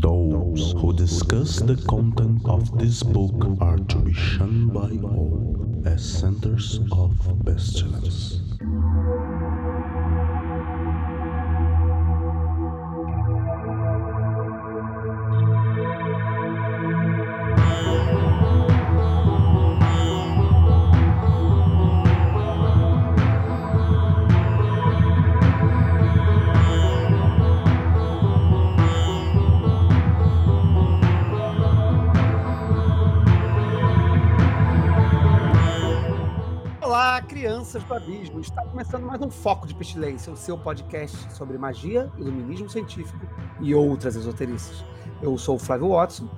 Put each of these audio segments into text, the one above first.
Those who discuss the content of this book are to be shunned by all as centers of pestilence. Crianças do abismo! Está começando mais um Foco de Pestilência, o seu podcast sobre magia, iluminismo científico e outras esoterices. Eu sou o Flávio Watson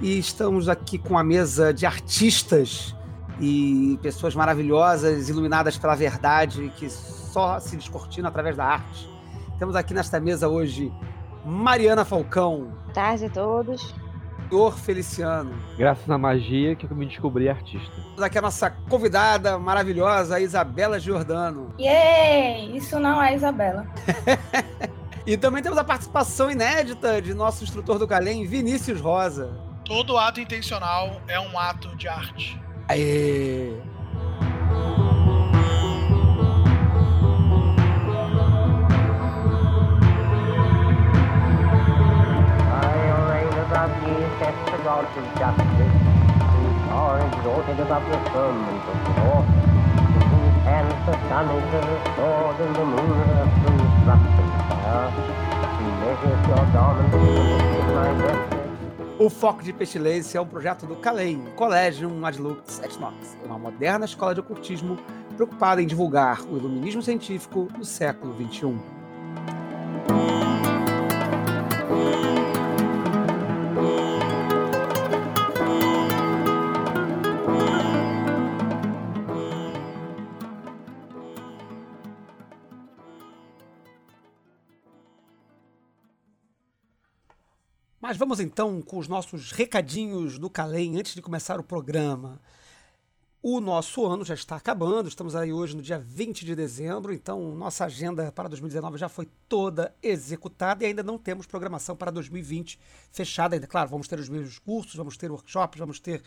e estamos aqui com a mesa de artistas e pessoas maravilhosas, iluminadas pela verdade, que só se descortinam através da arte. Temos aqui nesta mesa hoje Mariana Falcão, Boa tarde a todos. Dor Feliciano. Graças à magia que eu me descobri artista. Temos aqui a nossa convidada maravilhosa, Isabela Giordano. Yay! Isso não é Isabela. E também temos a participação inédita de nosso instrutor do Calem, Vinícius Rosa. Todo ato intencional é um ato de arte. Aê! Gods of justice. Whose power exalted above the firmament of north. In whose hands the sun is sword, and the moon thrust of fire. He measures your garments my destiny. O Foco de Pestilência é um projeto do Calem, Collegium Adlux et Nox, uma moderna escola de ocultismo preocupada em divulgar o iluminismo científico do século. XXI. Mas vamos então com os nossos recadinhos do Calem antes de começar o programa. O nosso ano já está acabando, estamos aí hoje no dia 20 de dezembro, então nossa agenda para 2019 já foi toda executada e ainda não temos programação para 2020 fechada ainda. Claro, vamos ter os mesmos cursos, vamos ter workshops, vamos ter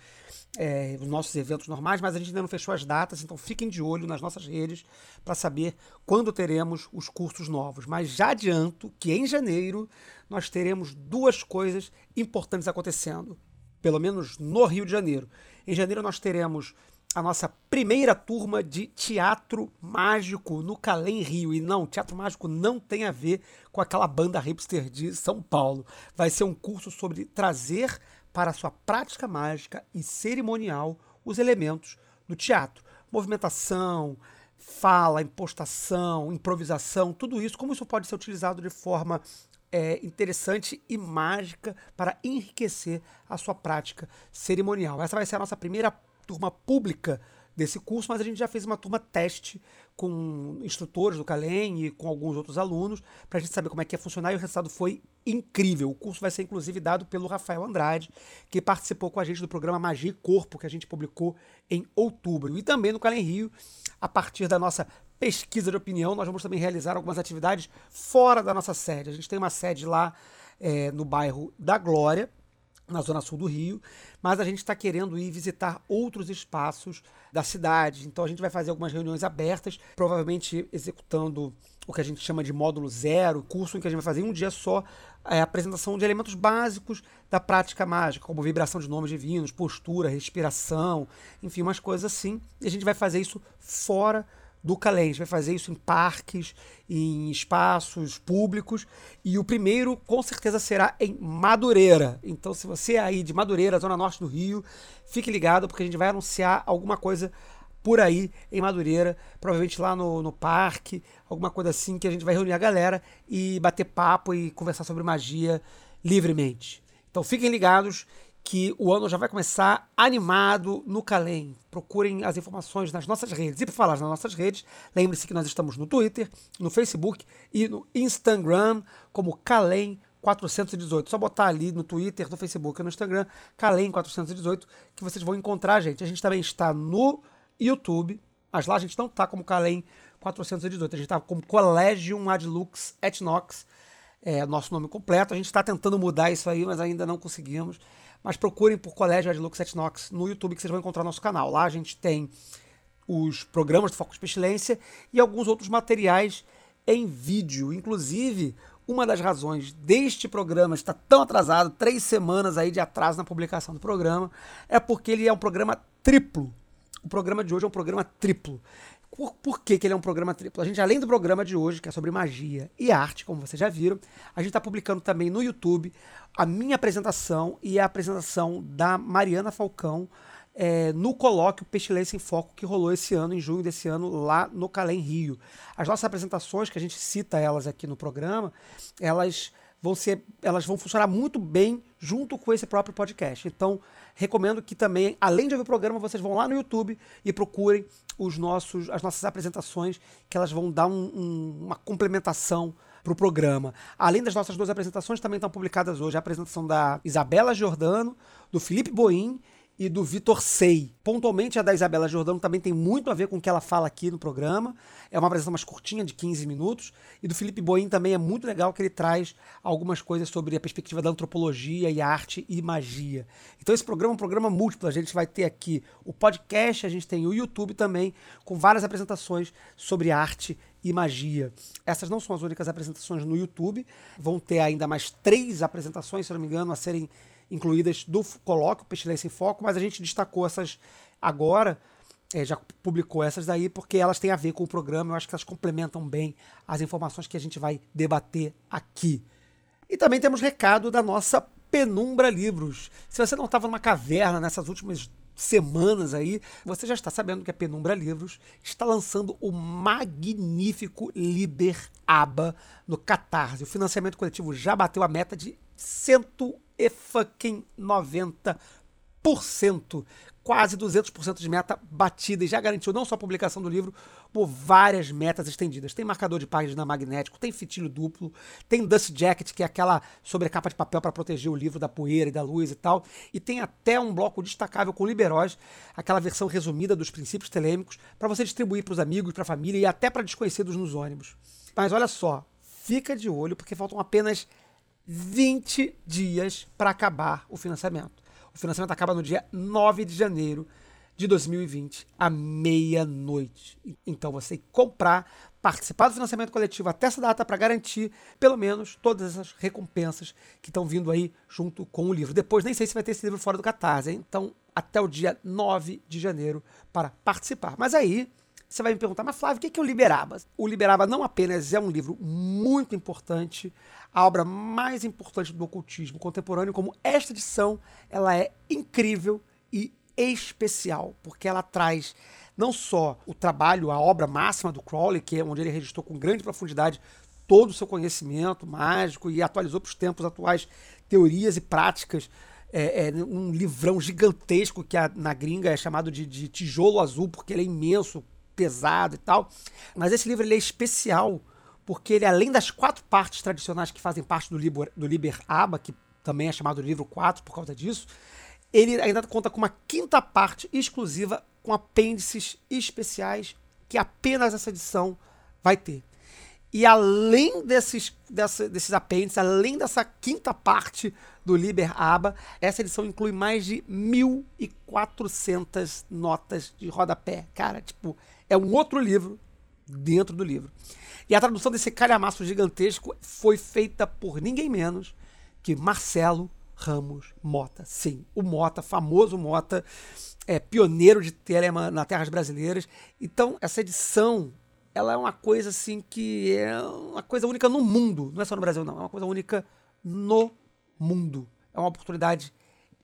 é, os nossos eventos normais, mas a gente ainda não fechou as datas, então fiquem de olho nas nossas redes para saber quando teremos os cursos novos. Mas já adianto que em janeiro nós teremos duas coisas importantes acontecendo, pelo menos no Rio de Janeiro. Em janeiro nós teremos a nossa primeira turma de teatro mágico no Calem Rio. E não, teatro mágico não tem a ver com aquela banda hipster de São Paulo. Vai ser um curso sobre trazer para a sua prática mágica e cerimonial os elementos do teatro. Movimentação, fala, impostação, improvisação, tudo isso, como isso pode ser utilizado de forma é, interessante e mágica para enriquecer a sua prática cerimonial. Essa vai ser a nossa primeira turma pública desse curso, mas a gente já fez uma turma teste com instrutores do Calem e com alguns outros alunos para a gente saber como é que ia funcionar e o resultado foi incrível. O curso vai ser inclusive dado pelo Rafael Andrade, que participou com a gente do programa Magia e Corpo, que a gente publicou em outubro. E também no Calem Rio, a partir da nossa pesquisa de opinião, nós vamos também realizar algumas atividades fora da nossa sede. A gente tem uma sede lá é, no bairro da Glória, na zona sul do Rio, mas a gente está querendo ir visitar outros espaços da cidade. Então a gente vai fazer algumas reuniões abertas, provavelmente executando o que a gente chama de módulo zero, curso em que a gente vai fazer em um dia só é, a apresentação de elementos básicos da prática mágica, como vibração de nomes divinos, postura, respiração, enfim, umas coisas assim. E a gente vai fazer isso fora do Calem. A gente vai fazer isso em parques, em espaços públicos. E o primeiro, com certeza, será em Madureira. Então, se você é aí de Madureira, zona norte do Rio, fique ligado, porque a gente vai anunciar alguma coisa por aí em Madureira, provavelmente lá no, no parque, alguma coisa assim, que a gente vai reunir a galera e bater papo e conversar sobre magia livremente. Então fiquem ligados que o ano já vai começar animado no Calem. Procurem as informações nas nossas redes. E por falar nas nossas redes, lembre-se que nós estamos no Twitter, no Facebook e no Instagram como Calem 418. Só botar ali no Twitter, no Facebook e no Instagram, Calem 418, que vocês vão encontrar a gente. A gente também está no YouTube, mas lá a gente não está como Calem 418, a gente está como Collegium Adlux et Nox. é, nosso nome completo. A gente está tentando mudar isso aí, mas ainda não conseguimos. Mas procurem por Colégio Ed Lucas Etnox no YouTube que vocês vão encontrar nosso canal. Lá a gente tem os programas do Foco de Pestilência e alguns outros materiais em vídeo. Inclusive, uma das razões deste programa estar tão atrasado, três semanas aí de atraso na publicação do programa, é porque ele é um programa triplo. O programa de hoje é um programa triplo. Por, por que, que, ele é um programa triplo? A gente, além do programa de hoje, que é sobre magia e arte, como vocês já viram, a gente está publicando também no YouTube a minha apresentação e a apresentação da Mariana Falcão é, no colóquio Pestilência em Foco que rolou esse ano, em junho desse ano, lá no Calém Rio. As nossas apresentações, que a gente cita elas aqui no programa, elas vão ser, elas vão funcionar muito bem junto com esse próprio podcast. Então, recomendo que também, além de ouvir o programa, vocês vão lá no YouTube e procurem os nossos, as nossas apresentações, que elas vão dar um, um, uma complementação para o programa. Além das nossas duas apresentações, também estão publicadas hoje a apresentação da Isabela Giordano, do Felipe Boim e do Vitor Sei. Pontualmente, a da Isabela Jordão também tem muito a ver com o que ela fala aqui no programa. É uma apresentação mais curtinha, de 15 minutos. E do Felipe Boim também é muito legal que ele traz algumas coisas sobre a perspectiva da antropologia e arte e magia. Então, esse programa é um programa múltiplo. A gente vai ter aqui o podcast, a gente tem o YouTube também, com várias apresentações sobre arte e magia. Essas não são as únicas apresentações no YouTube. Vão ter ainda mais três apresentações, se não me engano, a serem incluídas do colóquio Pestilência em Foco, mas a gente destacou essas agora, é, já publicou essas daí, porque elas têm a ver com o programa, eu acho que elas complementam bem as informações que a gente vai debater aqui. E também temos recado da nossa Penumbra Livros. Se você não estava numa caverna nessas últimas semanas aí, você já está sabendo que a Penumbra Livros está lançando o magnífico Liber Aba no Catarse. O financiamento coletivo já bateu a meta de 190%. Quase 200% de meta batida e já garantiu não só a publicação do livro, por várias metas estendidas. Tem marcador de página magnético, tem fitilho duplo, tem dust jacket, que é aquela sobrecapa de papel para proteger o livro da poeira e da luz e tal, e tem até um bloco destacável com Liberós, aquela versão resumida dos princípios telêmicos, para você distribuir para os amigos, para a família e até para desconhecidos nos ônibus. Mas olha só, fica de olho porque faltam apenas 20 dias para acabar o financiamento. O financiamento acaba no dia 9 de janeiro de 2020, à meia-noite. Então você tem que comprar, participar do financiamento coletivo até essa data para garantir pelo menos todas essas recompensas que estão vindo aí junto com o livro. Depois nem sei se vai ter esse livro fora do Catarse, hein? então até o dia 9 de janeiro para participar. Mas aí você vai me perguntar, mas Flávio, o que é o Liberaba? O Liberaba não apenas é um livro muito importante, a obra mais importante do ocultismo contemporâneo, como esta edição, ela é incrível e especial, porque ela traz não só o trabalho, a obra máxima do Crowley, que é onde ele registrou com grande profundidade todo o seu conhecimento mágico e atualizou para os tempos atuais teorias e práticas é, é, um livrão gigantesco que a, na gringa é chamado de, de, tijolo azul, porque ele é imenso, pesado e tal. Mas esse livro ele é especial porque ele, além das quatro partes tradicionais que fazem parte do Liber, do Liber Aba, que também é chamado livro 4 por causa disso, ele ainda conta com uma quinta parte exclusiva com apêndices especiais que apenas essa edição vai ter. E além desses, dessa, desses apêndices, além dessa quinta parte do Liber Aba, essa edição inclui mais de 1.400 notas de rodapé. Cara, tipo, é um outro livro dentro do livro. E a tradução desse calhamaço gigantesco foi feita por ninguém menos que Marcelo Ramos Mota. Sim, o Mota, famoso Mota, é pioneiro de telema na terras brasileiras. Então, essa edição, ela é uma coisa assim que é uma coisa única no mundo. Não é só no Brasil, não. É uma coisa única no mundo. É uma oportunidade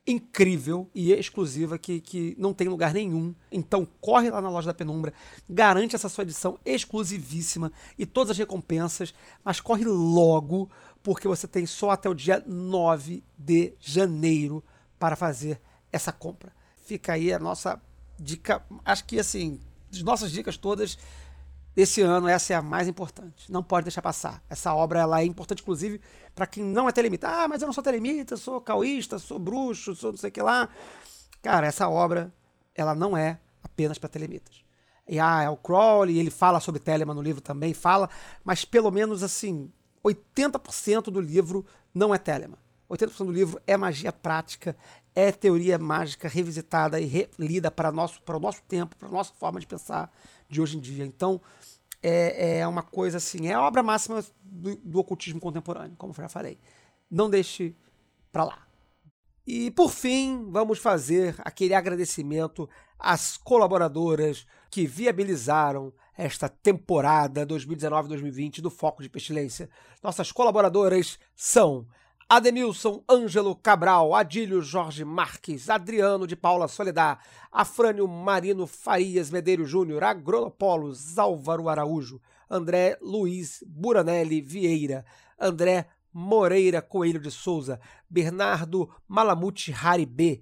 incrível e exclusiva que, que não tem lugar nenhum. Então corre lá na loja da Penumbra, garante essa sua edição exclusivíssima e todas as recompensas, mas corre logo, porque você tem só até o dia 9 de janeiro para fazer essa compra. Fica aí a nossa dica, acho que assim, de nossas dicas todas, esse ano essa é a mais importante. Não pode deixar passar. Essa obra ela é importante, inclusive, para quem não é telemita. Ah, mas eu não sou telemita, sou cauísta, sou bruxo, sou não sei o que lá. Cara, essa obra ela não é apenas para telemitas. E ah, é o Crowley, ele fala sobre Telema no livro também, fala, mas pelo menos assim, 80% do livro não é Telemann. 80% do livro é magia prática, é teoria mágica revisitada e relida para, nosso, para o nosso tempo, para a nossa forma de pensar de hoje em dia. Então, é, é uma coisa assim, é a obra máxima do, do ocultismo contemporâneo, como eu já falei. Não deixe para lá. E por fim, vamos fazer aquele agradecimento às colaboradoras que viabilizaram esta temporada 2019-2020 do Foco de Pestilência. Nossas colaboradoras são Ademilson Ângelo Cabral, Adílio Jorge Marques, Adriano de Paula Soledad, Afrânio Marino Farias Medeiros Júnior, Agronopolos Álvaro Araújo, André Luiz Buranelli Vieira, André Moreira Coelho de Souza, Bernardo Malamute Haribê,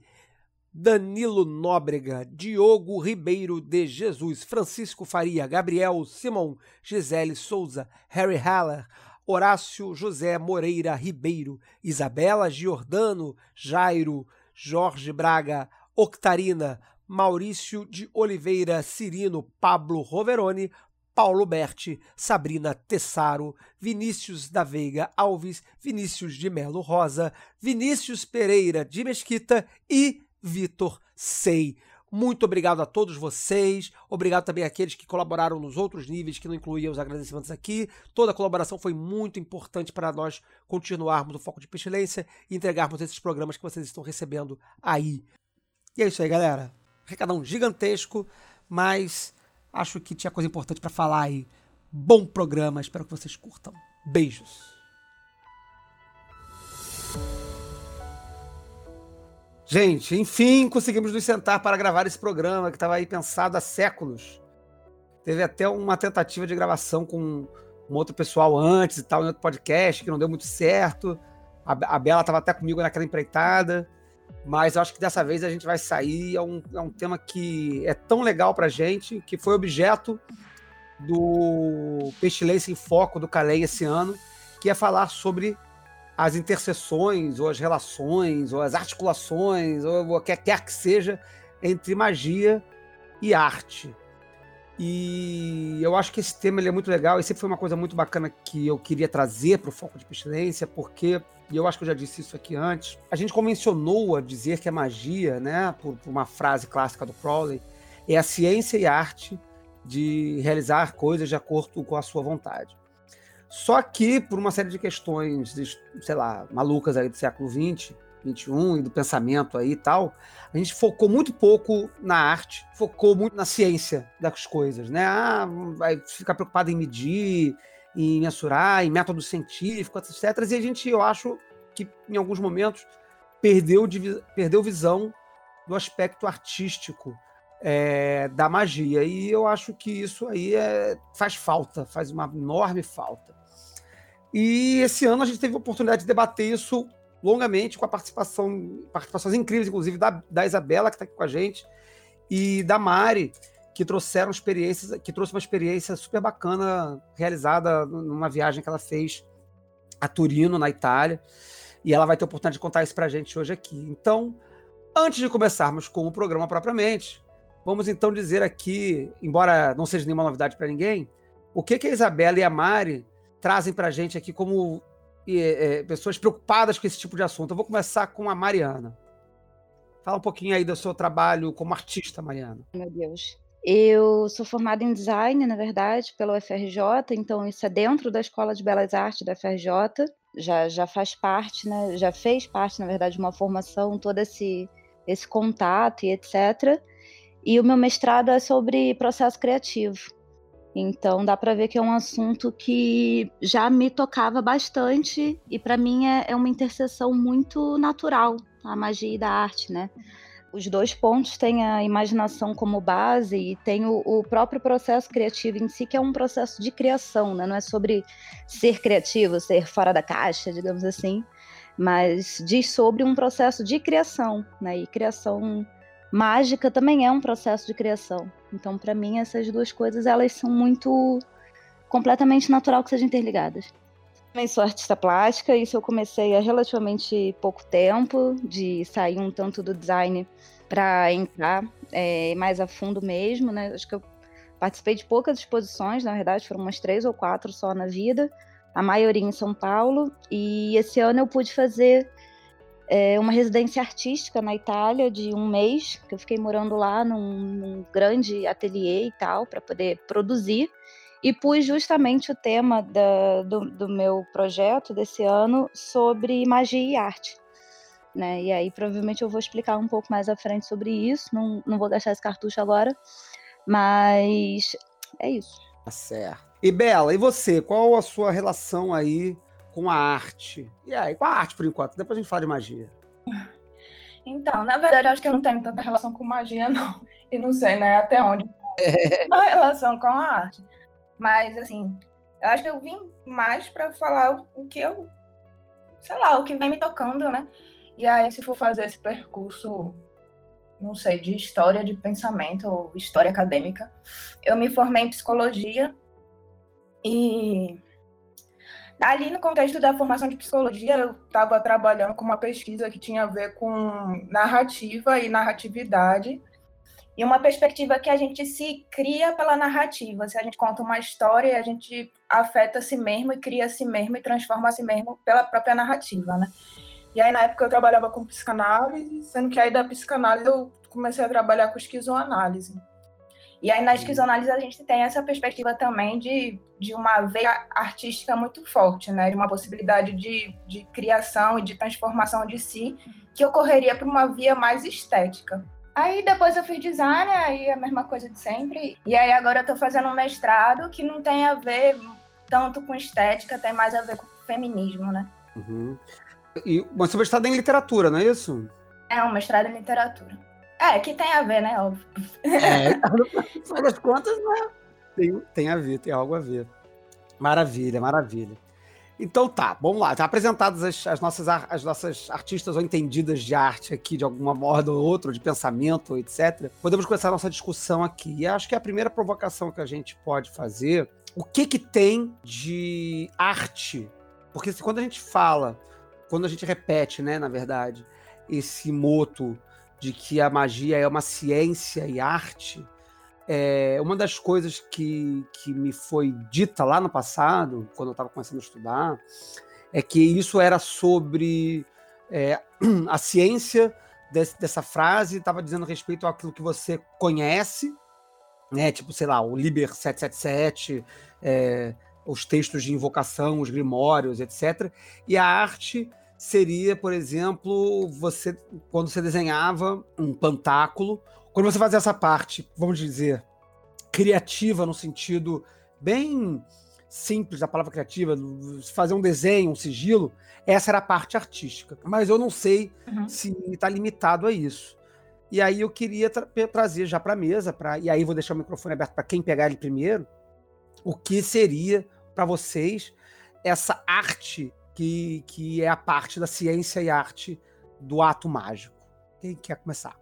Danilo Nóbrega, Diogo Ribeiro de Jesus, Francisco Faria, Gabriel Simão, Gisele Souza, Harry Haller, Horácio José Moreira Ribeiro, Isabela Giordano, Jairo, Jorge Braga, Octarina, Maurício de Oliveira Cirino, Pablo Roveroni, Paulo Berti, Sabrina Tessaro, Vinícius da Veiga Alves, Vinícius de Melo Rosa, Vinícius Pereira de Mesquita e Vitor Sei. Muito obrigado a todos vocês. Obrigado também àqueles que colaboraram nos outros níveis, que não incluíam os agradecimentos aqui. Toda a colaboração foi muito importante para nós continuarmos o foco de pestilência e entregarmos esses programas que vocês estão recebendo aí. E é isso aí, galera. Recadão gigantesco, mas acho que tinha coisa importante para falar aí. Bom programa, espero que vocês curtam. Beijos. Gente, enfim, conseguimos nos sentar para gravar esse programa que estava aí pensado há séculos. Teve até uma tentativa de gravação com um outro pessoal antes e tal, em outro podcast, que não deu muito certo. A, Bela estava até comigo naquela empreitada. Mas eu acho que dessa vez a gente vai sair. É um, é um tema que é tão legal pra gente, que foi objeto do Pestilência em Foco do Calei esse ano, que é falar sobre as interseções, ou as relações, ou as articulações, ou o que quer que seja, entre magia e arte. E eu acho que esse tema ele é muito legal, e sempre foi uma coisa muito bacana que eu queria trazer para o foco de pestilência, porque, e eu acho que eu já disse isso aqui antes, a gente convencionou a dizer que a magia, né, por, por uma frase clássica do Crowley, é a ciência e a arte de realizar coisas de acordo com a sua vontade. Só que, por uma série de questões, sei lá, malucas aí do século XX, XXI e do pensamento aí e tal, a gente focou muito pouco na arte, focou muito na ciência das coisas, né? Ah, vai ficar preocupado em medir, em mensurar, em método científico, etc. E a gente, eu acho que em alguns momentos perdeu, perdeu visão do aspecto artístico é, da magia. E eu acho que isso aí é, faz falta, faz uma enorme falta. E esse ano a gente teve a oportunidade de debater isso longamente com a participação, participações incríveis, inclusive da, da Isabela, que está aqui com a gente, e da Mari, que trouxeram experiências, que trouxe uma experiência super bacana realizada numa viagem que ela fez a Turino, na Itália. E ela vai ter a oportunidade de contar isso para a gente hoje aqui. Então, antes de começarmos com o programa propriamente, vamos então dizer aqui, embora não seja nenhuma novidade para ninguém, o que, que a Isabela e a Mari trazem para a gente aqui como é, é, pessoas preocupadas com esse tipo de assunto. Eu vou começar com a Mariana. Fala um pouquinho aí do seu trabalho como artista, Mariana. Meu Deus. Eu sou formada em design, na verdade, pela UFRJ, então isso é dentro da Escola de Belas Artes da UFRJ. Já, já faz parte, né? Já fez parte, na verdade, de uma formação, todo esse, esse contato e etc. E o meu mestrado é sobre processo criativo. Então dá para ver que é um assunto que já me tocava bastante e para mim é, é, uma interseção muito natural a magia e da arte, né? Os dois pontos têm a imaginação como base e tem o, o, próprio processo criativo em si, que é um processo de criação, né? Não é sobre ser criativo, ser fora da caixa, digamos assim, mas diz sobre um processo de criação, né? E criação mágica também é um processo de criação. Então, para mim, essas duas coisas elas são muito completamente natural que sejam interligadas. Também sou artista plástica, isso eu comecei há relativamente pouco tempo, de sair um tanto do design para entrar é, mais a fundo mesmo, né? Acho que eu participei de poucas exposições, na verdade, foram umas três ou quatro só na vida, a maioria em São Paulo. E esse ano eu pude fazer é, uma residência artística na Itália de um mês, que eu fiquei morando lá num, num grande ateliê e tal, para poder produzir. E pus justamente o tema da, do, do meu projeto desse ano sobre magia e arte. Né? E aí provavelmente eu vou explicar um pouco mais à frente sobre isso. Não, não vou gastar esse cartucho agora, mas é isso. Tá certo. E Bela, e você? Qual a sua relação aí com a arte? E aí, com a arte por enquanto? Depois a gente fala de magia. Então, na verdade, acho que eu não tenho tanta relação com magia, não. E não sei, né, até onde é. a relação com a arte. Mas, assim, eu acho que eu vim mais para falar o que eu, sei lá, o que vem me tocando, né? E aí, se for fazer esse percurso, não sei, de história de pensamento ou história acadêmica, eu me formei em psicologia e ali no contexto da formação de psicologia, eu estava trabalhando com uma pesquisa que tinha a ver com narrativa e narratividade e uma perspectiva que a gente se cria pela narrativa. Se a gente conta uma história, a gente afeta a si mesmo e cria a si mesmo e transforma a si mesmo pela própria narrativa, né? E aí, na época, eu trabalhava com psicanálise, sendo que aí da psicanálise eu comecei a trabalhar com esquizoanálise. E aí, na esquizoanálise, a gente tem essa perspectiva também de, de uma veia artística muito forte, né? De uma possibilidade de, de criação e de transformação de si, que ocorreria por uma via mais estética. Aí depois eu fiz design, aí a mesma coisa de sempre. E aí agora eu tô fazendo um mestrado que não tem a ver tanto com estética, tem mais a ver com feminismo, né? Uhum. E, mas seu mestrado é em literatura, não é isso? É, um mestrado em literatura. É, que tem a ver, né? Óbvio. É, no final das contas, né? Tem, tem a ver, tem algo a ver. Maravilha, maravilha. Então tá, vamos lá. Tá apresentadas as, as, nossas, as nossas artistas ou entendidas de arte aqui, de alguma modo ou outra, de pensamento, etc. Podemos começar a nossa discussão aqui. E acho que a primeira provocação que a gente pode fazer, o que que tem de arte? Porque quando a gente fala, quando a gente repete, né, na verdade, esse moto de que a magia é uma ciência e arte, é, uma das coisas que, que me foi dita lá no passado, quando eu estava começando a estudar, é que isso era sobre é, a ciência desse, dessa frase, estava dizendo respeito àquilo que você conhece, né? Tipo, sei lá, o Liber 777, é, os textos de invocação, os grimórios, etc. E a arte seria, por exemplo, você quando você desenhava um pantáculo quando você fazia essa parte, vamos dizer, criativa no sentido bem simples da palavra criativa, fazer um desenho, um sigilo, essa era a parte artística. Mas eu não sei uhum. se está limitado a isso. E aí eu queria tra trazer já para a mesa, pra, e aí vou deixar o microfone aberto para quem pegar ele primeiro, o que seria para vocês essa arte que, que é a parte da ciência e arte do ato mágico. Quem quer começar?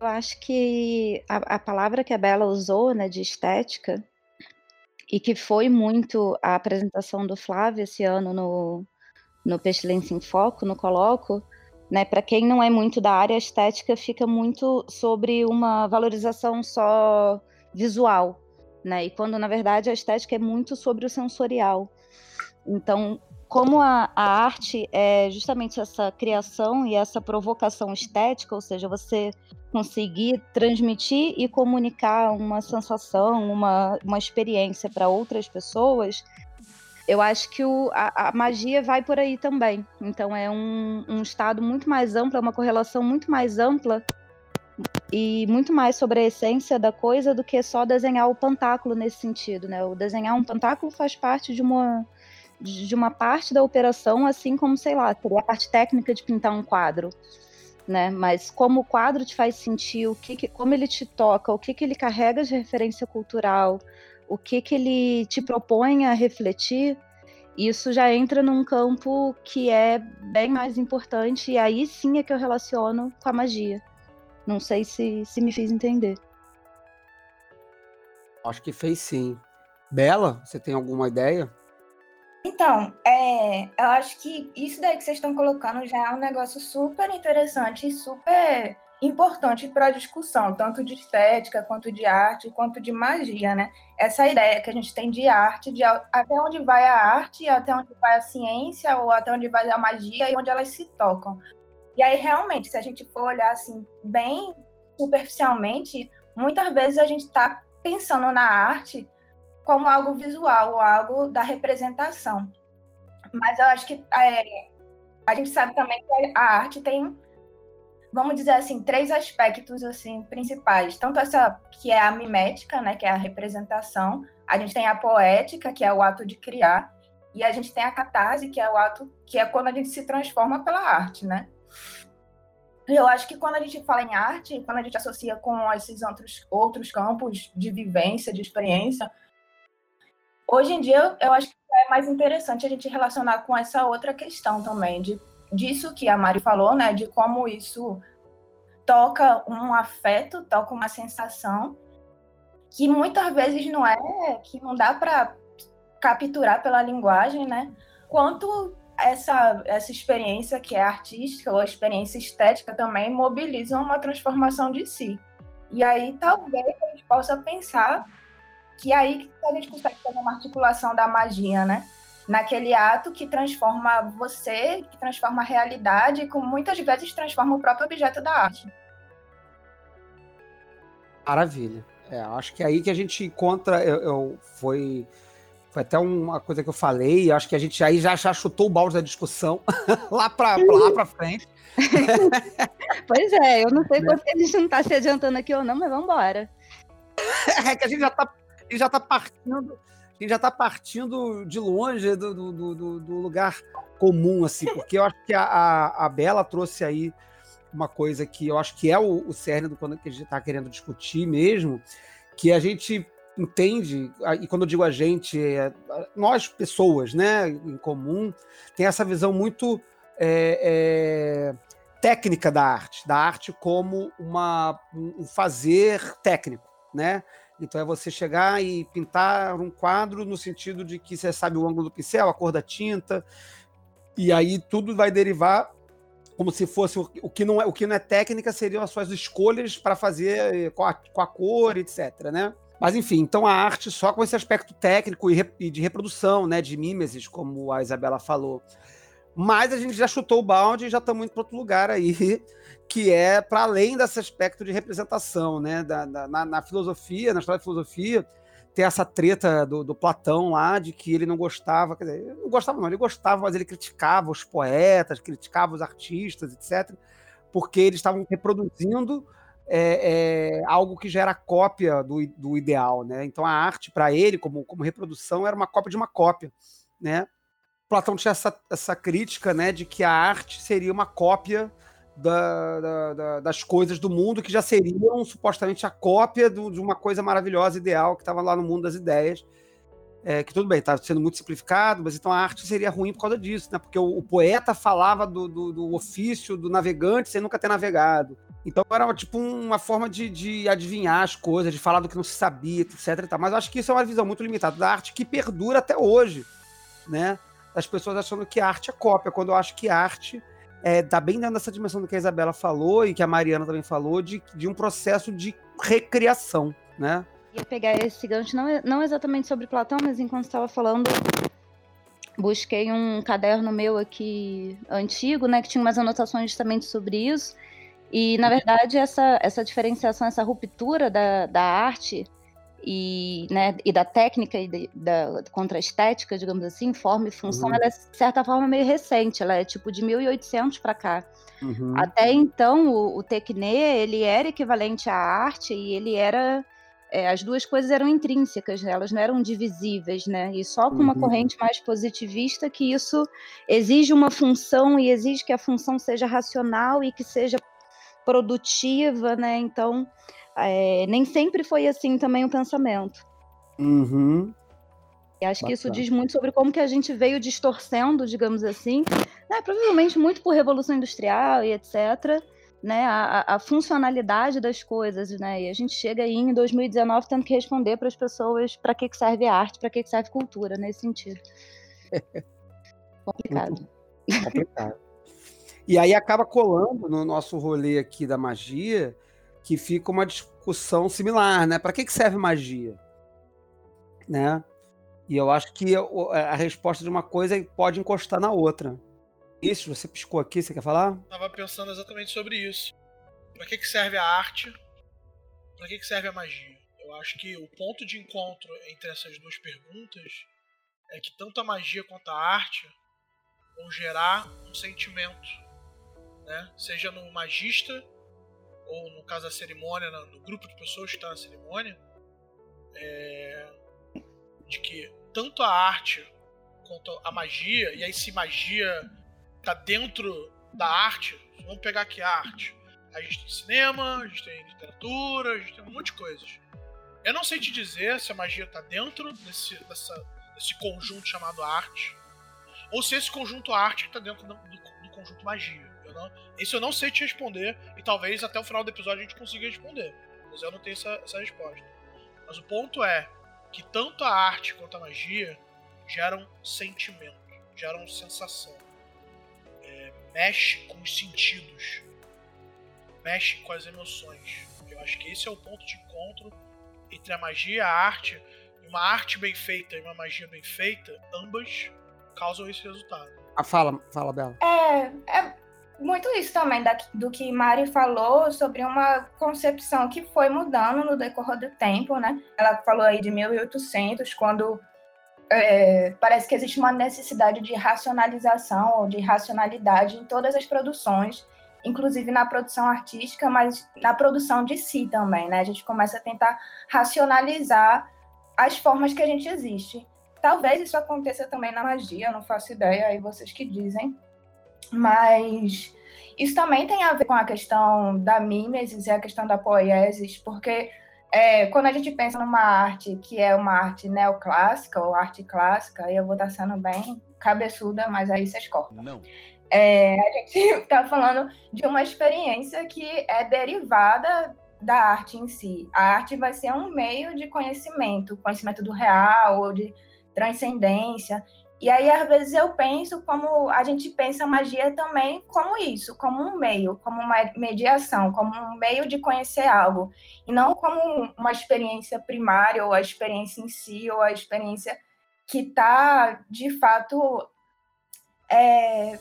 Eu acho que a, a palavra que a Bela usou, né, de estética, e que foi muito a apresentação do Flávio esse ano no, no Pestilência em Foco, no Coloco, né, para quem não é muito da área, estética fica muito sobre uma valorização só visual, né, e quando na verdade a estética é muito sobre o sensorial. Então, como a, a, arte é justamente essa criação e essa provocação estética, ou seja, você conseguir transmitir e comunicar uma sensação, uma, uma experiência para outras pessoas, eu acho que o, a, a, magia vai por aí também. Então é um, um estado muito mais amplo, é uma correlação muito mais ampla e muito mais sobre a essência da coisa do que só desenhar o pantáculo nesse sentido, né? O desenhar um pantáculo faz parte de uma de uma parte da operação, assim como, sei lá, seria a parte técnica de pintar um quadro. Né? Mas como o quadro te faz sentir, o que, que como ele te toca, o que, que ele carrega de referência cultural, o que, que ele te propõe a refletir, isso já entra num campo que é bem mais importante, e aí sim é que eu relaciono com a magia. Não sei se, se me fiz entender. Acho que fez sim. Bela, você tem alguma ideia? Então, é, eu acho que isso daí que vocês estão colocando já é um negócio super interessante e super importante para a discussão, tanto de estética, quanto de arte, quanto de magia, né? Essa ideia que a gente tem de arte, de até onde vai a arte, até onde vai a ciência, ou até onde vai a magia e onde elas se tocam. E aí, realmente, se a gente for olhar assim, bem superficialmente, muitas vezes a gente está pensando na arte como algo visual, algo da representação. Mas eu acho que é, a gente sabe também que a arte tem vamos dizer assim, três aspectos assim principais. Tanto essa que é a mimética, né, que é a representação, a gente tem a poética, que é o ato de criar, e a gente tem a catarse, que é o ato que é quando a gente se transforma pela arte, né? Eu acho que quando a gente fala em arte, quando a gente associa com esses outros, outros campos de vivência, de experiência, hoje em dia eu acho que é mais interessante a gente relacionar com essa outra questão também, de disso que a Mari falou, né, de como isso toca um afeto, toca uma sensação que muitas vezes não é, que não dá para capturar pela linguagem, né? Quanto essa essa experiência que é artística ou a experiência estética também mobilizam uma transformação de si. E aí talvez a gente possa pensar que aí a gente consegue fazer uma articulação da magia, né? naquele ato que transforma você, que transforma a realidade, e que muitas vezes transforma o próprio objeto da arte. Maravilha. É, acho que é aí que a gente encontra. Eu, eu, foi, foi até uma coisa que eu falei, acho que a gente aí já, já chutou o balde da discussão lá para lá para frente. pois é, eu não sei né? quanto a gente não está se adiantando aqui ou não, mas vamos embora. É que a gente já está já tá partindo a gente já está partindo de longe do, do, do, do, lugar comum, assim, porque eu acho que a, a, a, Bela trouxe aí uma coisa que eu acho que é o, o cerne do que a gente está querendo discutir mesmo, que a gente entende, e quando eu digo a gente, é, nós pessoas, né, em comum, tem essa visão muito é, é, técnica da arte, da arte como uma, um fazer técnico, né? Então é você chegar e pintar um quadro no sentido de que você sabe o ângulo do pincel, a cor da tinta, e aí tudo vai derivar como se fosse o, que não é o que não é técnica seriam as suas escolhas para fazer eh, com a, com a, cor, etc, né? Mas enfim, então a arte só com esse aspecto técnico e, de reprodução, né, de mimesis, como a Isabela falou. Mas a gente já chutou o balde e já estamos indo para outro lugar aí, que é para além desse aspecto de representação, né? Da, da na, na, filosofia, na história da filosofia, tem essa treta do, do, Platão lá, de que ele não gostava, quer dizer, não gostava não, ele gostava, mas ele criticava os poetas, criticava os artistas, etc., porque eles estavam reproduzindo é, é, algo que já era cópia do, do ideal, né? Então a arte, para ele, como, como reprodução, era uma cópia de uma cópia, né? Platão tinha essa, essa crítica, né, de que a arte seria uma cópia da, da, da, das coisas do mundo que já seriam supostamente a cópia do, de uma coisa maravilhosa, ideal, que estava lá no mundo das ideias. É, que tudo bem, está sendo muito simplificado, mas então a arte seria ruim por causa disso, né? Porque o, o poeta falava do, do, do, ofício do navegante sem nunca ter navegado. Então era tipo uma forma de, de, adivinhar as coisas, de falar do que não se sabia, etc. Mas eu acho que isso é uma visão muito limitada da arte que perdura até hoje, né? Das pessoas achando que arte é cópia, quando eu acho que arte é, tá bem dentro dessa dimensão do que a Isabela falou e que a Mariana também falou, de, de um processo de recriação, né? Ia pegar esse gancho, não, não exatamente sobre Platão, mas enquanto estava falando, busquei um caderno meu aqui antigo, né, que tinha umas anotações justamente sobre isso. E, na verdade, essa, essa diferenciação, essa ruptura da, da arte e, né, e da técnica e de, da contra a estética, digamos assim, forma e função, uhum. ela é de certa forma meio recente, ela é tipo de 1800 para cá. Uhum. Até então, o, o Tecnê, ele era equivalente à arte e ele era é, as duas coisas eram intrínsecas, né? elas não eram divisíveis, né? E só com uma uhum. corrente mais positivista que isso exige uma função e exige que a função seja racional e que seja produtiva, né? Então, é, nem sempre foi assim também o pensamento. Uhum. E acho Bacana. que isso diz muito sobre como que a gente veio distorcendo, digamos assim, né, provavelmente muito por Revolução Industrial e etc., né, a, a, funcionalidade das coisas, né, e a gente chega aí em 2019 tendo que responder para as pessoas para que, que serve arte, para que, que serve cultura, nesse sentido. Complicado. Complicado. E aí acaba colando no nosso rolê aqui da magia, que fica uma discussão similar, né? Para que, que serve magia? Né? E eu acho que a resposta de uma coisa pode encostar na outra. Isso, você piscou aqui, você quer falar? Tava pensando exatamente sobre isso. Para que, que serve a arte? Para que, que serve a magia? Eu acho que o ponto de encontro entre essas duas perguntas é que tanto a magia quanto a arte vão gerar um sentimento, né? Seja no magista ou no caso da cerimônia, no grupo de pessoas que está na cerimônia, é... de que tanto a arte quanto a magia, e aí se magia tá dentro da arte, vamos pegar aqui a arte. A gente tem cinema, a gente tem literatura, a gente tem um monte de coisas. Eu não sei te dizer se a magia tá dentro desse, dessa, desse conjunto chamado arte, ou se esse conjunto arte está dentro do, do, conjunto magia. Não, isso eu não sei te responder, e talvez até o final do episódio a gente consiga responder. Mas eu não tenho essa, essa resposta. Mas o ponto é que tanto a arte quanto a magia geram sentimento, geram sensação. É, mexe com os sentidos, mexe com as emoções. Eu acho que esse é o ponto de encontro entre a magia e a arte. Uma arte bem feita e uma magia bem feita, ambas causam esse resultado. Ah, fala, fala, Bela. É, é muito isso também da, do que Mari falou sobre uma concepção que foi mudando no decorrer do tempo, né? Ela falou aí de 1800, quando é, parece que existe uma necessidade de racionalização ou de racionalidade em todas as produções, inclusive na produção artística, mas na produção de si também, né? A gente começa a tentar racionalizar as formas que a gente existe. Talvez isso aconteça também na magia, eu não faço ideia, aí vocês que dizem. Mas isso também tem a ver com a questão da mimesis e a questão da poiesis, porque é, quando a gente pensa numa arte que é uma arte neoclássica ou arte clássica, eu vou estar sendo bem cabeçuda, mas aí vocês cortam. Não. É, a gente está falando de uma experiência que é derivada da arte em si. A arte vai ser um meio de conhecimento, conhecimento do real ou de transcendência. E aí, às vezes, eu penso como a gente pensa magia também como isso, como um meio, como uma mediação, como um meio de conhecer algo, e não como uma experiência primária, ou a experiência em si, ou a experiência que está, de fato, é,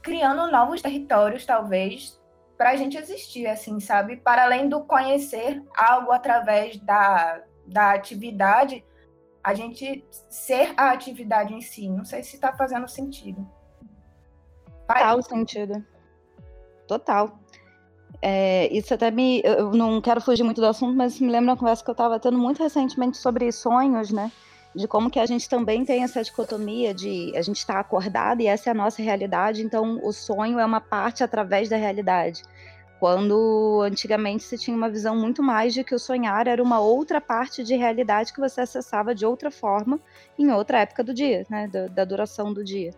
criando novos territórios, talvez, para a gente existir, assim, sabe? Para além do conhecer algo através da, da atividade, a gente ser a atividade em si. Não sei se está fazendo sentido. Total sentido. Total. É, isso até me. Eu não quero fugir muito do assunto, mas me lembra uma conversa que eu estava tendo muito recentemente sobre sonhos, né? De como que a gente também tem essa dicotomia de a gente estar tá acordado e essa é a nossa realidade, então o sonho é uma parte através da realidade quando antigamente se tinha uma visão muito mais de que o sonhar era uma outra parte de realidade que você acessava de outra forma em outra época do dia, né, da, da duração do dia.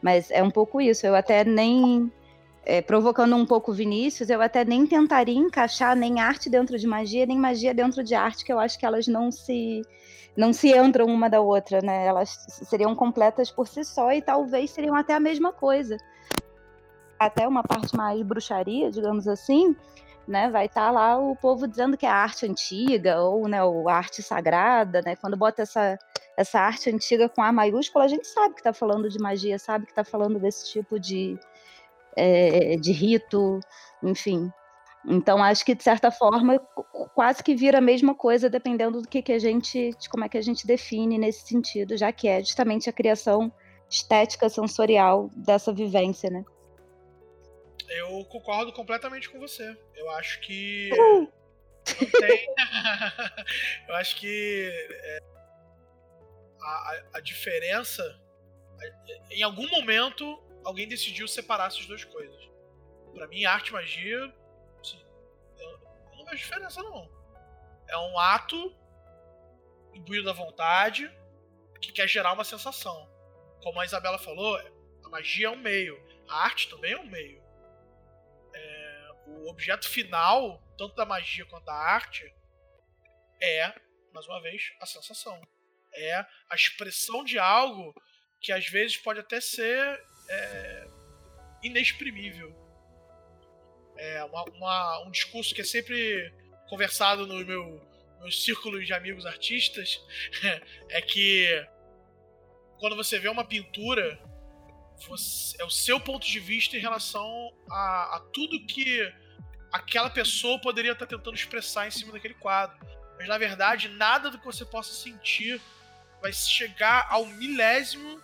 Mas é um pouco isso. Eu até nem é, provocando um pouco Vinícius, eu até nem tentaria encaixar nem arte dentro de magia, nem magia dentro de arte, que eu acho que elas não se não se entram uma da outra, né? Elas seriam completas por si só e talvez seriam até a mesma coisa até uma parte mais bruxaria, digamos assim, né, vai estar tá lá o povo dizendo que é arte antiga ou né, ou arte sagrada, né? Quando bota essa, essa arte antiga com A maiúscula, a gente sabe que está falando de magia, sabe que está falando desse tipo de, é, de rito, enfim. Então acho que de certa forma quase que vira a mesma coisa dependendo do que, que a gente, como é que a gente define nesse sentido, já que é justamente a criação estética sensorial dessa vivência, né? Eu concordo completamente com você. Eu acho que. Não tem. eu acho que. É, a, a, diferença. Em algum momento, alguém decidiu separar essas duas coisas. Para mim, arte e magia. Assim, eu, eu não vejo diferença, não. É um ato imbuído da vontade que quer gerar uma sensação. Como a Isabela falou, a magia é um meio, a arte também é um meio o objeto final, tanto da magia quanto da arte, é, mais uma vez, a sensação. É a expressão de algo que às vezes pode até ser é, inexprimível. É uma, uma, um discurso que é sempre conversado no meu, meus círculos de amigos artistas é que quando você vê uma pintura, você, é o seu ponto de vista em relação a, a tudo que aquela pessoa poderia estar tentando expressar em cima daquele quadro. Mas na verdade, nada do que você possa sentir vai chegar ao milésimo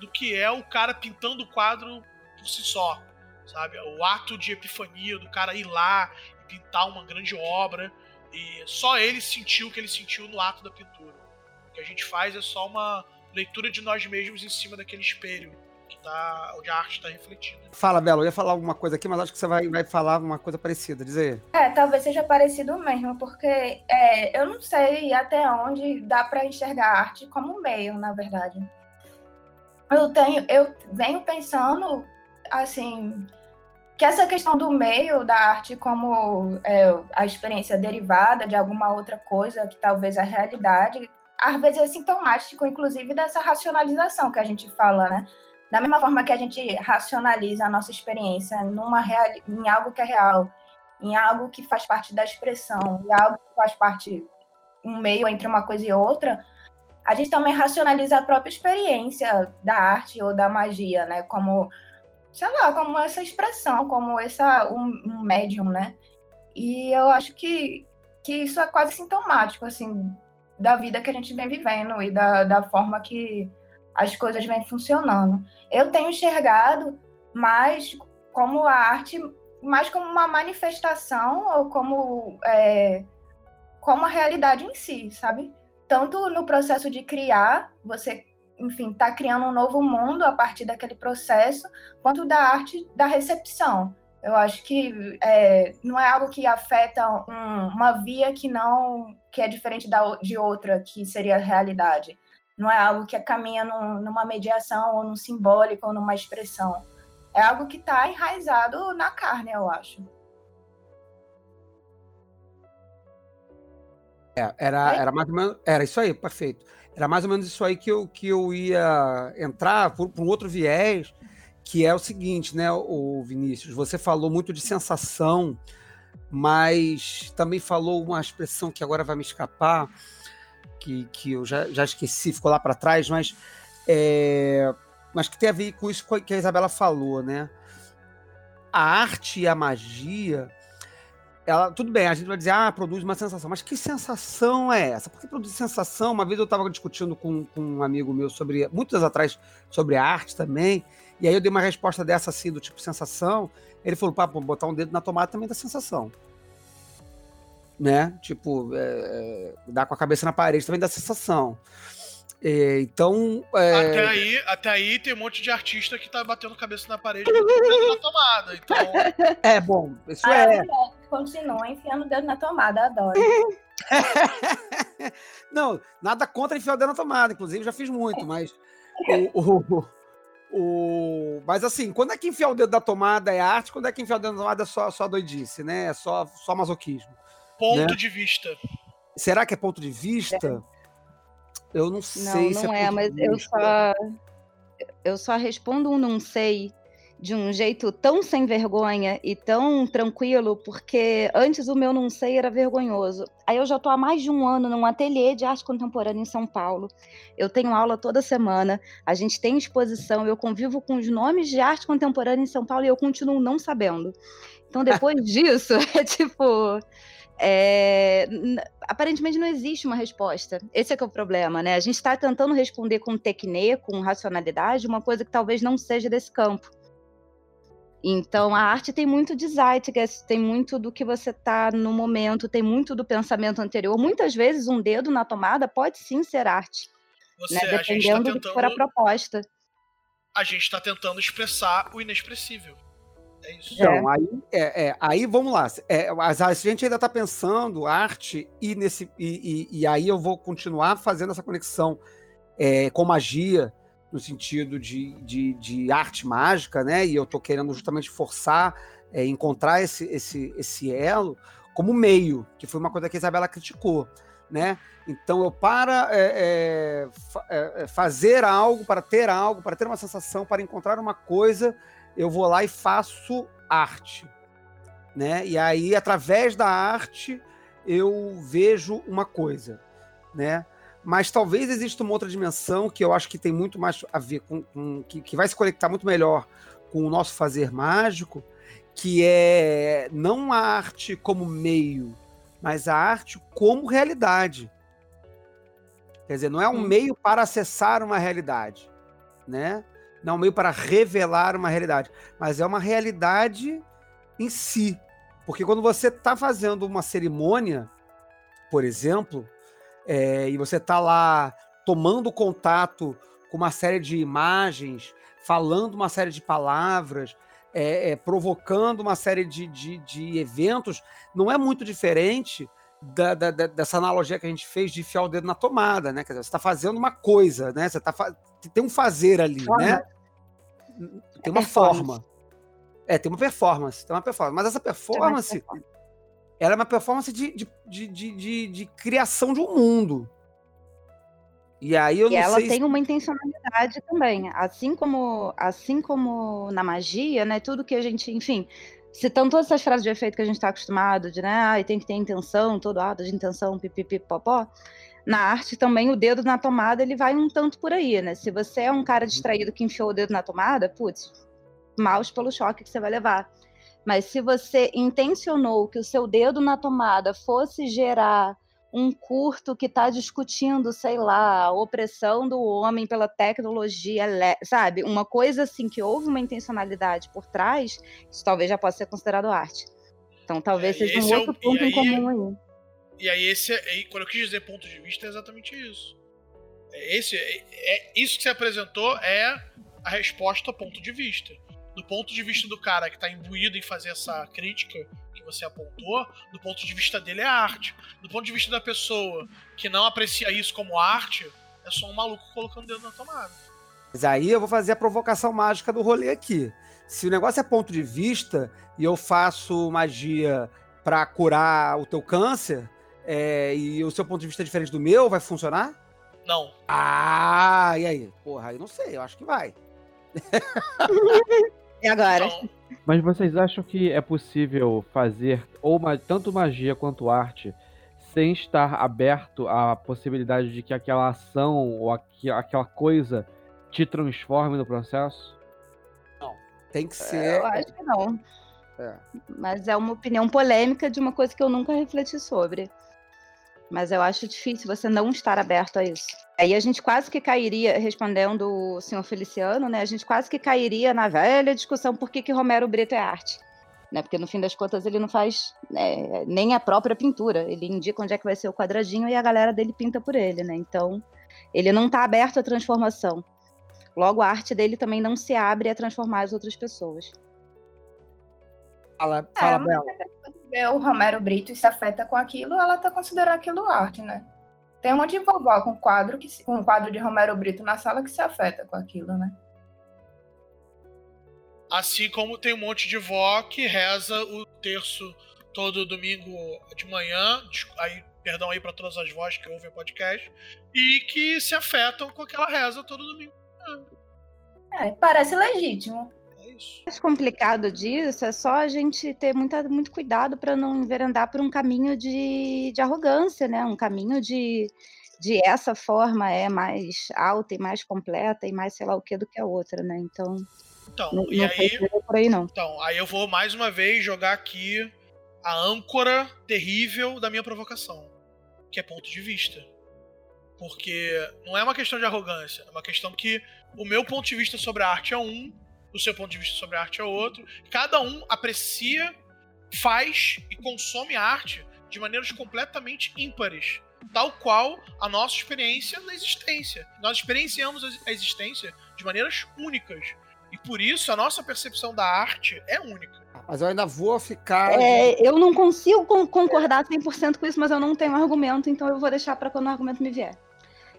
do que é o cara pintando o quadro por si só. Sabe? O ato de epifania do cara ir lá e pintar uma grande obra. E só ele sentiu o que ele sentiu no ato da pintura. O que a gente faz é só uma leitura de nós mesmos em cima daquele espelho tá, onde a arte está refletida. Fala, Belo, eu ia falar alguma coisa aqui, mas acho que você vai, vai falar uma coisa parecida, dizer. É, talvez seja parecido mesmo, porque é, eu não sei até onde dá para enxergar a arte como meio, na verdade. Eu tenho, eu venho pensando assim que essa questão do meio da arte como é, a experiência derivada de alguma outra coisa que talvez a realidade às vezes é sintomático, inclusive, dessa racionalização que a gente fala, né? Da mesma forma que a gente racionaliza a nossa experiência numa real, em algo que é real, em algo que faz parte da expressão, em algo que faz parte um meio entre uma coisa e outra, a gente também racionaliza a própria experiência da arte ou da magia, né? Como, sei lá, como essa expressão, como essa um, um médium, né? E eu acho que, que isso é quase sintomático, assim, da vida que a gente vem vivendo e da, da forma que as coisas vêm funcionando. Eu tenho enxergado mais como a arte, mais como uma manifestação ou como, é, como a realidade em si, sabe? Tanto no processo de criar, você, enfim, está criando um novo mundo a partir daquele processo, quanto da arte da recepção. Eu acho que é, não é algo que afeta um, uma via que não que é diferente da, de outra, que seria a realidade não é algo que caminha num, numa mediação ou num simbólico ou numa expressão. É algo que está enraizado na carne, eu acho. É, era, era mais ou menos. Era isso aí, perfeito. Era mais ou menos isso aí que eu, que eu ia entrar por, por um outro viés, que é o seguinte, né, o Vinícius? Você falou muito de sensação, mas também falou uma expressão que agora vai me escapar, que, que eu já, já esqueci, ficou lá para trás, mas, é, mas que tem a ver com isso que a Isabela falou, né? A arte e a magia, ela, tudo bem, a gente vai dizer, ah, produz uma sensação, mas que sensação é essa? Porque produz sensação, uma vez eu estava discutindo com, com um amigo meu sobre, muitos anos atrás, sobre arte também, e aí eu dei uma resposta dessa assim, do tipo sensação, ele falou, pá, botar um dedo na tomada também dá sensação né? Tipo, é, é, dar com a cabeça na parede também dá sensação. É, então. É... Até, aí, até aí tem um monte de artista que tá batendo cabeça na parede e dedo na tomada. Então... É bom, isso ah, é. Continua enfiando o dedo na tomada, adoro. Não, nada contra enfiar o dedo na tomada, inclusive já fiz muito, mas. o, o, o, mas assim, quando é que enfiar o dedo na tomada é arte, quando é que enfiar o dedo na tomada é só, só doidice, né? É só, só masoquismo ponto né? de vista. Será que é ponto de vista? É. Eu não sei. Não, não é, é mas eu só eu só respondo um não sei de um jeito tão sem vergonha e tão tranquilo, porque antes o meu não sei era vergonhoso. Aí eu já estou há mais de um ano num ateliê de arte contemporânea em São Paulo. Eu tenho aula toda semana, a gente tem exposição, eu convivo com os nomes de arte contemporânea em São Paulo e eu continuo não sabendo. Então depois disso, é tipo é, aparentemente não existe uma resposta. Esse é que é o problema, né? A gente está tentando responder com tecne, com racionalidade, uma coisa que talvez não seja desse campo. Então, a arte tem muito de zeitgeist, tem muito do que você está no momento, tem muito do pensamento anterior. Muitas vezes, um dedo na tomada pode sim ser arte, você, né? Tá dependendo tá tentando, do que for a proposta. A gente está tentando expressar o inexpressível. É isso. Então, é. Aí, é, é, aí vamos lá. É, a gente ainda está pensando arte e, nesse, e, e, e, aí eu vou continuar fazendo essa conexão é, com magia, no sentido de, de, de, arte mágica, né? E eu estou querendo justamente forçar, é, encontrar esse, esse, esse elo como meio, que foi uma coisa que a Isabela criticou. Né? Então eu para é, é, é, fazer algo, para ter algo, para ter uma sensação, para encontrar uma coisa eu vou lá e faço arte, né? E aí através da arte eu vejo uma coisa, né? Mas talvez exista uma outra dimensão que eu acho que tem muito mais a ver com, com que, que vai se conectar muito melhor com o nosso fazer mágico, que é não a arte como meio, mas a arte como realidade. Quer dizer, não é um meio para acessar uma realidade, né? Não meio para revelar uma realidade, mas é uma realidade em si. Porque quando você está fazendo uma cerimônia, por exemplo, é, e você está lá tomando contato com uma série de imagens, falando uma série de palavras, é, é, provocando uma série de, de, de, eventos, não é muito diferente da, da, dessa analogia que a gente fez de enfiar o dedo na tomada, né? Quer dizer, você está fazendo uma coisa, né? Você tá tem um fazer ali, forma. né? Tem uma forma. É, tem uma performance, tem uma performance. Mas essa performance, ela é uma performance de, de, de, de, criação de um mundo. E aí eu e não ela sei tem se... uma intencionalidade também, assim como assim como na magia, né? Tudo que a gente, enfim, citando todas essas frases de efeito que a gente está acostumado, de né, ah, tem que ter intenção, todo ato de intenção, pipipi, popó. Na arte também o dedo na tomada ele vai um tanto por aí, né? Se você é um cara distraído que enfiou o dedo na tomada, putz, maus pelo choque que você vai levar. Mas se você intencionou que o seu dedo na tomada fosse gerar um curto que está discutindo, sei lá, a opressão do homem pela tecnologia, sabe? Uma coisa assim que houve uma intencionalidade por trás, isso talvez já possa ser considerado arte. Então talvez é, seja um outro é o, ponto aí, em comum aí. E aí, esse, aí, quando eu quis dizer ponto de vista, é exatamente isso. É esse, é, é, isso que você apresentou é a resposta ponto de vista. Do ponto de vista do cara que está imbuído em fazer essa crítica que você apontou, do ponto de vista dele é arte. Do ponto de vista da pessoa que não aprecia isso como arte, é só um maluco colocando o dedo na tomada. Mas aí eu vou fazer a provocação mágica do rolê aqui. Se o negócio é ponto de vista e eu faço magia para curar o teu câncer, é, e o seu ponto de vista é diferente do meu, vai funcionar? Não. Ah, e aí? Porra, eu não sei, eu acho que vai. e agora? Não. Mas vocês acham que é possível fazer ou tanto magia quanto arte sem estar aberto à possibilidade de que aquela ação ou aquela coisa te transforme no processo? Não. Tem que ser. Eu acho que não. É. Mas é uma opinião polêmica de uma coisa que eu nunca refleti sobre. Mas eu acho difícil você não estar aberto a isso. Aí a gente quase que cairia, respondendo o senhor Feliciano, né? A gente quase que cairia na velha discussão por que, que Romero Brito é arte. Né? Porque no fim das contas ele não faz né, nem a própria pintura. Ele indica onde é que vai ser o quadradinho e a galera dele pinta por ele, né? Então ele não está aberto à transformação. Logo, a arte dele também não se abre a transformar as outras pessoas. Fala, fala é, Bela. Vê o Romero Brito e se afeta com aquilo, ela está considerando aquilo arte, né? Tem um monte de vovó com quadro, que, com um quadro de Romero Brito na sala que se afeta com aquilo, né? Assim como tem um monte de vó que reza o terço todo domingo de manhã, aí, perdão aí para todas as vozes que ouvem o podcast, e que se afetam com aquela reza todo domingo. É, parece legítimo. Isso. O mais complicado disso é só a gente ter muita, muito cuidado para não enverandar por um caminho de, de arrogância, né? Um caminho de, de essa forma é mais alta e mais completa e mais sei lá o que do que a outra, né? Então. Então, não, e não aí, por aí, não. Então, aí eu vou mais uma vez jogar aqui a âncora terrível da minha provocação, que é ponto de vista. Porque não é uma questão de arrogância, é uma questão que o meu ponto de vista sobre a arte é um, o seu ponto de vista sobre a arte é outro. Cada um aprecia, faz e consome a arte de maneiras completamente ímpares. Tal qual a nossa experiência na existência. Nós experienciamos a existência de maneiras únicas. E por isso a nossa percepção da arte é única. Mas eu ainda vou ficar. É, eu não consigo concordar 100% com isso, mas eu não tenho argumento, então eu vou deixar para quando o argumento me vier.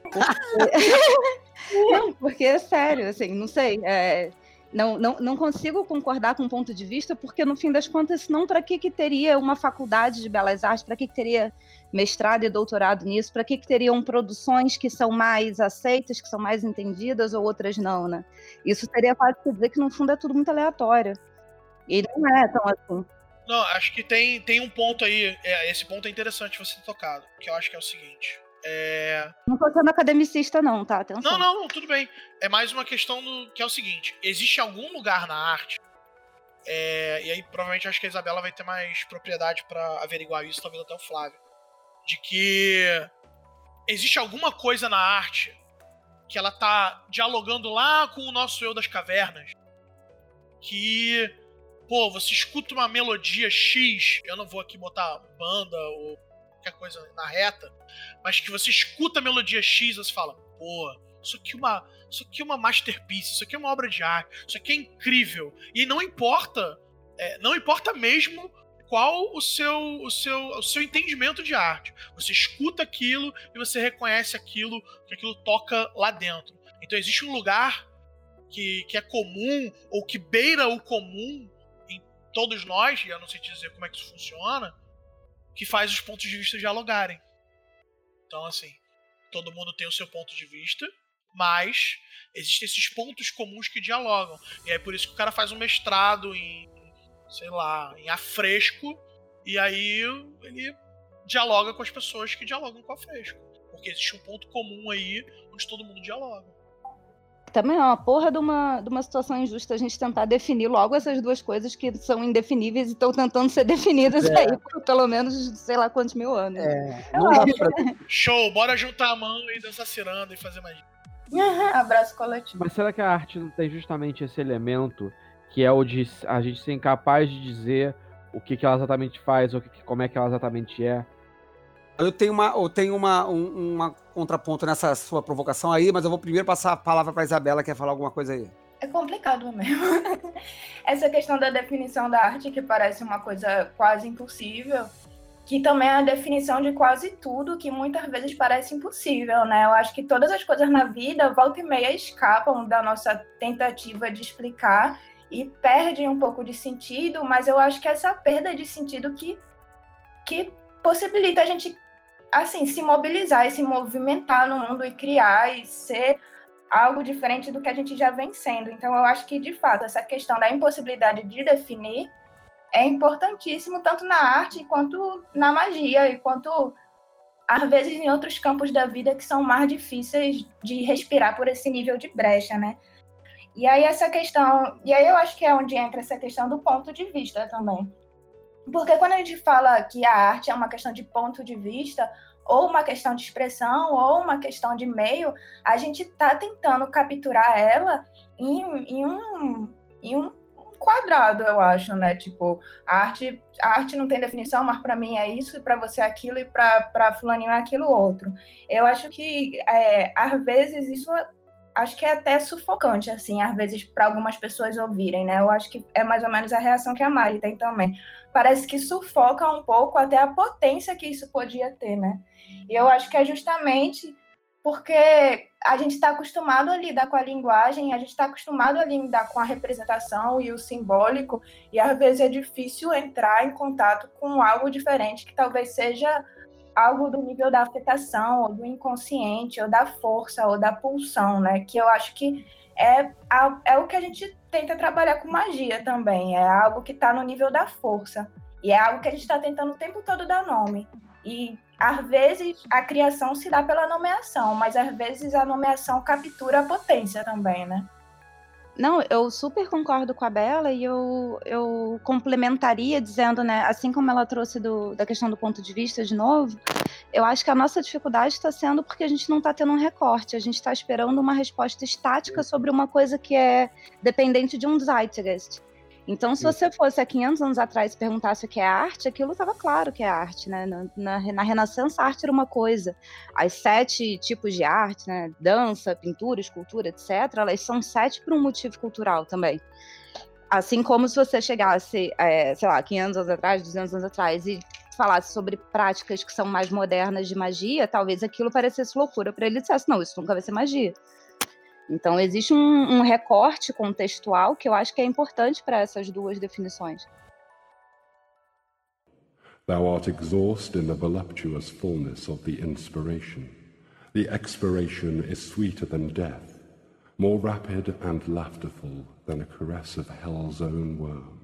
Porque... não, porque é sério, assim, não sei. É não, não, não consigo concordar com o ponto de vista, porque no fim das contas, senão para que, que teria uma faculdade de belas artes? Para que, que teria mestrado e doutorado nisso? Para que, que teriam produções que são mais aceitas, que são mais entendidas ou outras não, né? Isso teria quase que dizer que no fundo é tudo muito aleatório. E não é tão assim. Não, acho que tem, tem um ponto aí, é, esse ponto é interessante você ter tocado, que eu acho que é o seguinte. É... Não tô sendo academicista, não, tá? Atenção. Não, não, não, tudo bem. É mais uma questão do que é o seguinte: existe algum lugar na arte. É, e aí, provavelmente, acho que a Isabela vai ter mais propriedade para averiguar isso, talvez até o Flávio. De que existe alguma coisa na arte que ela tá dialogando lá com o nosso eu das cavernas. Que, pô, você escuta uma melodia X, eu não vou aqui botar banda ou qualquer coisa na reta, mas que você escuta a melodia X e você fala, pô, isso aqui é uma, isso aqui é uma masterpiece, isso aqui é uma obra de arte, isso aqui é incrível. E não importa, é, não importa mesmo qual o seu, o seu, o seu entendimento de arte. Você escuta aquilo e você reconhece aquilo, que aquilo toca lá dentro. Então existe um lugar que, que é comum ou que beira o comum em todos nós, e eu não sei te dizer como é que isso funciona, que faz os pontos de vista dialogarem. Então, assim, todo mundo tem o seu ponto de vista, mas existem esses pontos comuns que dialogam. E é por isso que o cara faz um mestrado em, sei lá, em afresco, e aí ele dialoga com as pessoas que dialogam com afresco. Porque existe um ponto comum aí onde todo mundo dialoga também é uma porra de uma, de uma situação injusta a gente tentar definir logo essas duas coisas que são indefiníveis e estão tentando ser definidas é. aí por pelo menos sei lá quantos mil anos. É. Pra... Show, bora juntar a mão e dançar ciranda e fazer magia. Abraço coletivo. Mas será que a arte não tem justamente esse elemento que é o de a gente ser incapaz de dizer o que, que ela exatamente faz ou que, como é que ela exatamente é? Eu tenho, uma, eu tenho uma, um uma contraponto nessa sua provocação aí, mas eu vou primeiro passar a palavra para Isabela, quer falar alguma coisa aí. É complicado mesmo. Essa questão da definição da arte, que parece uma coisa quase impossível, que também é a definição de quase tudo, que muitas vezes parece impossível, né? Eu acho que todas as coisas na vida, volta e meia, escapam da nossa tentativa de explicar e perdem um pouco de sentido, mas eu acho que essa perda de sentido que, que possibilita a gente assim, se mobilizar e se movimentar no mundo e criar e ser algo diferente do que a gente já vem sendo. Então, eu acho que, de fato, essa questão da impossibilidade de definir é importantíssimo tanto na arte quanto na magia e quanto às vezes em outros campos da vida que são mais difíceis de respirar por esse nível de brecha, né? E aí essa questão, e aí eu acho que é onde entra essa questão do ponto de vista também. Porque quando a gente fala que a arte é uma questão de ponto de vista, ou uma questão de expressão, ou uma questão de meio, a gente está tentando capturar ela em, em, um, em um quadrado, eu acho, né? Tipo, a arte, a arte não tem definição, mas para mim é isso, para você é aquilo, e para fulaninho é aquilo outro. Eu acho que, é, às vezes, isso acho que é até sufocante, assim, às vezes, para algumas pessoas ouvirem, né? Eu acho que é mais ou menos a reação que a Mari tem também. Parece que sufoca um pouco até a potência que isso podia ter, né? E eu acho que é justamente porque a gente está acostumado a lidar com a linguagem, a gente está acostumado a lidar com a representação e o simbólico, e às vezes é difícil entrar em contato com algo diferente que talvez seja algo do nível da afetação, ou do inconsciente, ou da força, ou da pulsão, né? Que eu acho que é, é o que a gente tenta trabalhar com magia também. É algo que está no nível da força. E é algo que a gente está tentando o tempo todo dar nome. E às vezes a criação se dá pela nomeação, mas às vezes a nomeação captura a potência também, né? Não, eu super concordo com a Bela e eu, eu complementaria dizendo, né, assim como ela trouxe do, da questão do ponto de vista de novo, eu acho que a nossa dificuldade está sendo porque a gente não está tendo um recorte, a gente está esperando uma resposta estática sobre uma coisa que é dependente de um zeitgeist. Então, se você fosse há 500 anos atrás e perguntasse o que é arte, aquilo estava claro que é arte, né? Na, na, na, Renascença, a arte era uma coisa. As sete tipos de arte, né? Dança, pintura, escultura, etc., elas são sete por um motivo cultural também. Assim como se você chegasse, é, sei lá, 500 anos atrás, 200 anos atrás e falasse sobre práticas que são mais modernas de magia, talvez aquilo parecesse loucura para ele e dissesse, não, isso nunca vai ser magia. Então, existe um, um recorte contextual que eu acho que é importante para essas duas definições. Thou art exhaust in the voluptuous fullness of the inspiration. The expiration is sweeter than death, more rapid and laughterful than a caress of hell's own worm.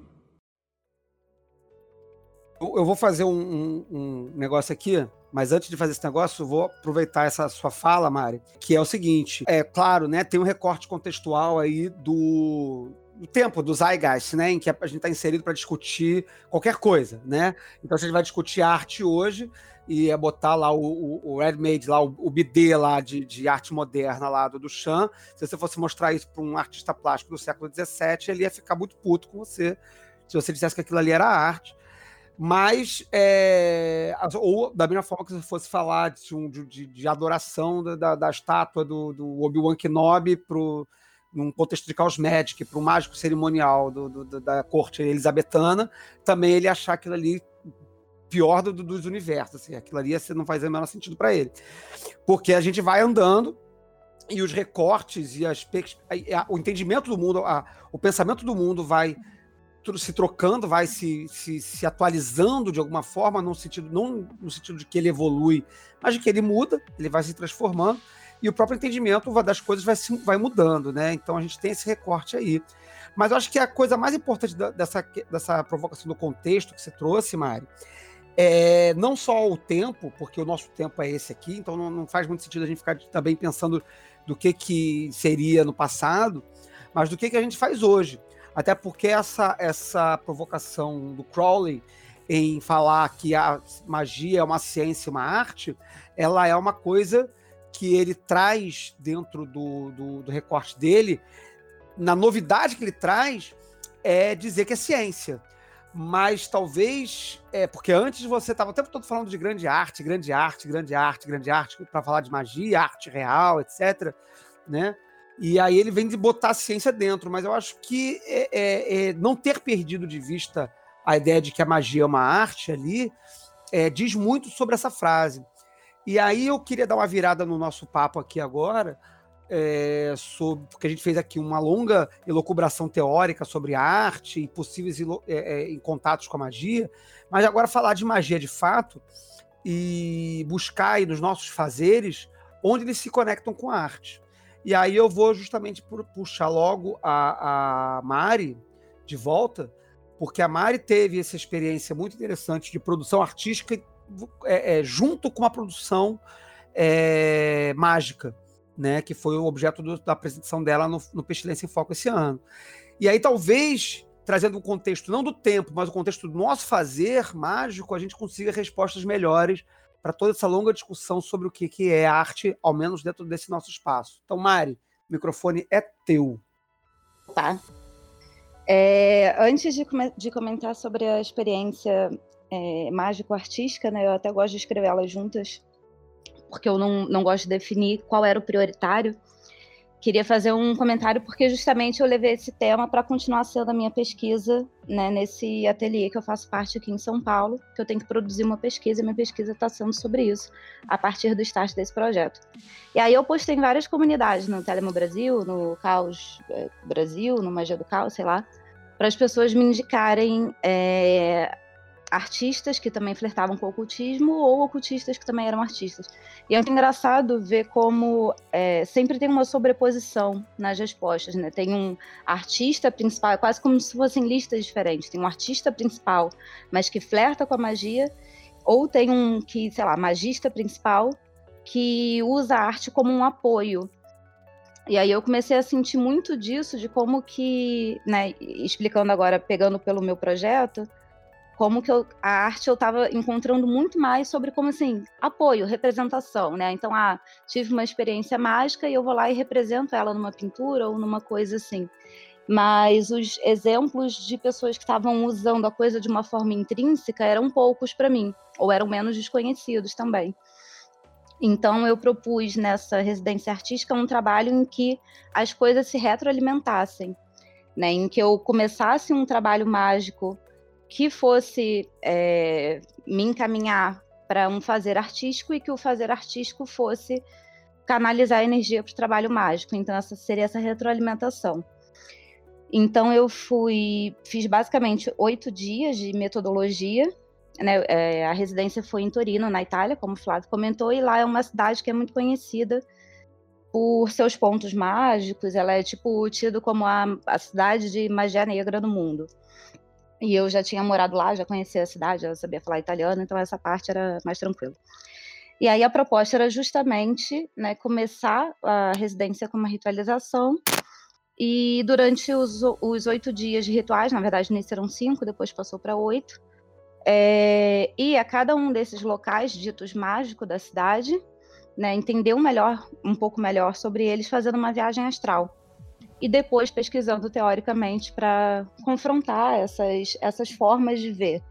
Eu vou fazer um, um, um, negócio aqui, mas antes de fazer esse negócio, vou aproveitar essa sua fala, Mari, que é o seguinte: é claro, né? Tem um recorte contextual aí do, do tempo, do Zeitgeist, né? Em que a gente está inserido para discutir qualquer coisa, né? Então, a gente vai discutir arte hoje e é botar lá o, o, o lá, o, o BD lá de, de arte moderna lá do Duchamp, se você fosse mostrar isso para um artista plástico do século XVII, ele ia ficar muito puto com você se você dissesse que aquilo ali era arte. Mas, é, ou da mesma forma que você fosse falar de, de, de adoração da, da, estátua do, do Obi-Wan Kenobi pro, num contexto de Chaos Magic, para o mágico cerimonial do, do, da corte elisabetana, também ele achar aquilo ali pior do, dos universos. Assim, aquilo ali não faz o menor sentido para ele. Porque a gente vai andando e os recortes e as, o entendimento do mundo, a, o pensamento do mundo vai se trocando, vai se, se, se, atualizando de alguma forma, no sentido, não no sentido de que ele evolui, mas de que ele muda, ele vai se transformando, e o próprio entendimento das coisas vai, se, vai mudando, né? Então a gente tem esse recorte aí. Mas eu acho que a coisa mais importante da, dessa, dessa provocação do contexto que você trouxe, Mari, é não só o tempo, porque o nosso tempo é esse aqui, então não, não faz muito sentido a gente ficar também pensando do que, que seria no passado, mas do que, que a gente faz hoje. Até porque essa, essa provocação do Crowley em falar que a magia é uma ciência, uma arte, ela é uma coisa que ele traz dentro do, do, do recorte dele. Na novidade que ele traz é dizer que é ciência mas talvez é porque antes você estava o tempo todo falando de grande arte, grande arte, grande arte, grande arte para falar de magia, arte real, etc, né? E aí ele vem de botar a ciência dentro, mas eu acho que é, é, é, não ter perdido de vista a ideia de que a magia é uma arte ali é, diz muito sobre essa frase. E aí eu queria dar uma virada no nosso papo aqui agora, é, sobre, porque a gente fez aqui uma longa elucubração teórica sobre a arte e possíveis é, em contatos com a magia, mas agora falar de magia de fato e buscar aí nos nossos fazeres onde eles se conectam com a arte. E aí eu vou justamente puxar logo a, a Mari de volta, porque a Mari teve essa experiência muito interessante de produção artística é, é, junto com a produção é, mágica, né, que foi o objeto do, da apresentação dela no, no Pestilência em Foco esse ano. E aí talvez trazendo um contexto não do tempo, mas o contexto do nosso fazer mágico, a gente consiga respostas melhores para toda essa longa discussão sobre o que, que é arte, ao menos dentro desse nosso espaço. Então, Mari, o microfone é teu. Tá. É, antes de, de, comentar sobre a experiência é, mágico-artística, né, eu até gosto de escrever elas juntas, porque eu não, não gosto de definir qual era o prioritário queria fazer um comentário porque justamente eu levei esse tema para continuar sendo a minha pesquisa né, nesse ateliê que eu faço parte aqui em São Paulo, que eu tenho que produzir uma pesquisa e minha pesquisa está sendo sobre isso, a partir do start desse projeto. E aí eu postei em várias comunidades, no Telemo Brasil, no Caos eh, Brasil, no Magia do Caos, sei lá, para as pessoas me indicarem é, artistas que também flertavam com o ocultismo ou ocultistas que também eram artistas. E é muito engraçado ver como é, sempre tem uma sobreposição nas respostas, né? Tem um artista principal, é quase como se fossem listas diferentes. Tem um artista principal, mas que flerta com a magia, ou tem um que, sei lá, magista principal que usa a arte como um apoio e aí eu comecei a sentir muito disso, de como que, né, explicando agora, pegando pelo meu projeto, como que eu, a arte eu estava encontrando muito mais sobre como assim apoio, representação, né? Então, ah, tive uma experiência mágica e eu vou lá e represento ela numa pintura ou numa coisa assim. Mas os exemplos de pessoas que estavam usando a coisa de uma forma intrínseca eram poucos para mim, ou eram menos desconhecidos também. Então, eu propus nessa residência artística um trabalho em que as coisas se retroalimentassem, né? em que eu começasse um trabalho mágico que fosse é, me encaminhar para um fazer artístico e que o fazer artístico fosse canalizar a energia para o trabalho mágico. Então, essa seria essa retroalimentação. Então, eu fui, fiz basicamente oito dias de metodologia. Né? É, a residência foi em Torino, na Itália, como o Flávio comentou, e lá é uma cidade que é muito conhecida por seus pontos mágicos. Ela é tipo tido como a, a cidade de magia negra do mundo. E eu já tinha morado lá, já conhecia a cidade, já sabia falar italiano, então essa parte era mais tranquila. E aí a proposta era justamente né, começar a residência com uma ritualização. E durante os, os oito dias de rituais, na verdade, nem eram cinco, depois passou para oito, é, e a cada um desses locais ditos mágicos da cidade, né, entender melhor, um pouco melhor sobre eles, fazendo uma viagem astral. E depois pesquisando teoricamente para confrontar essas, essas formas de ver.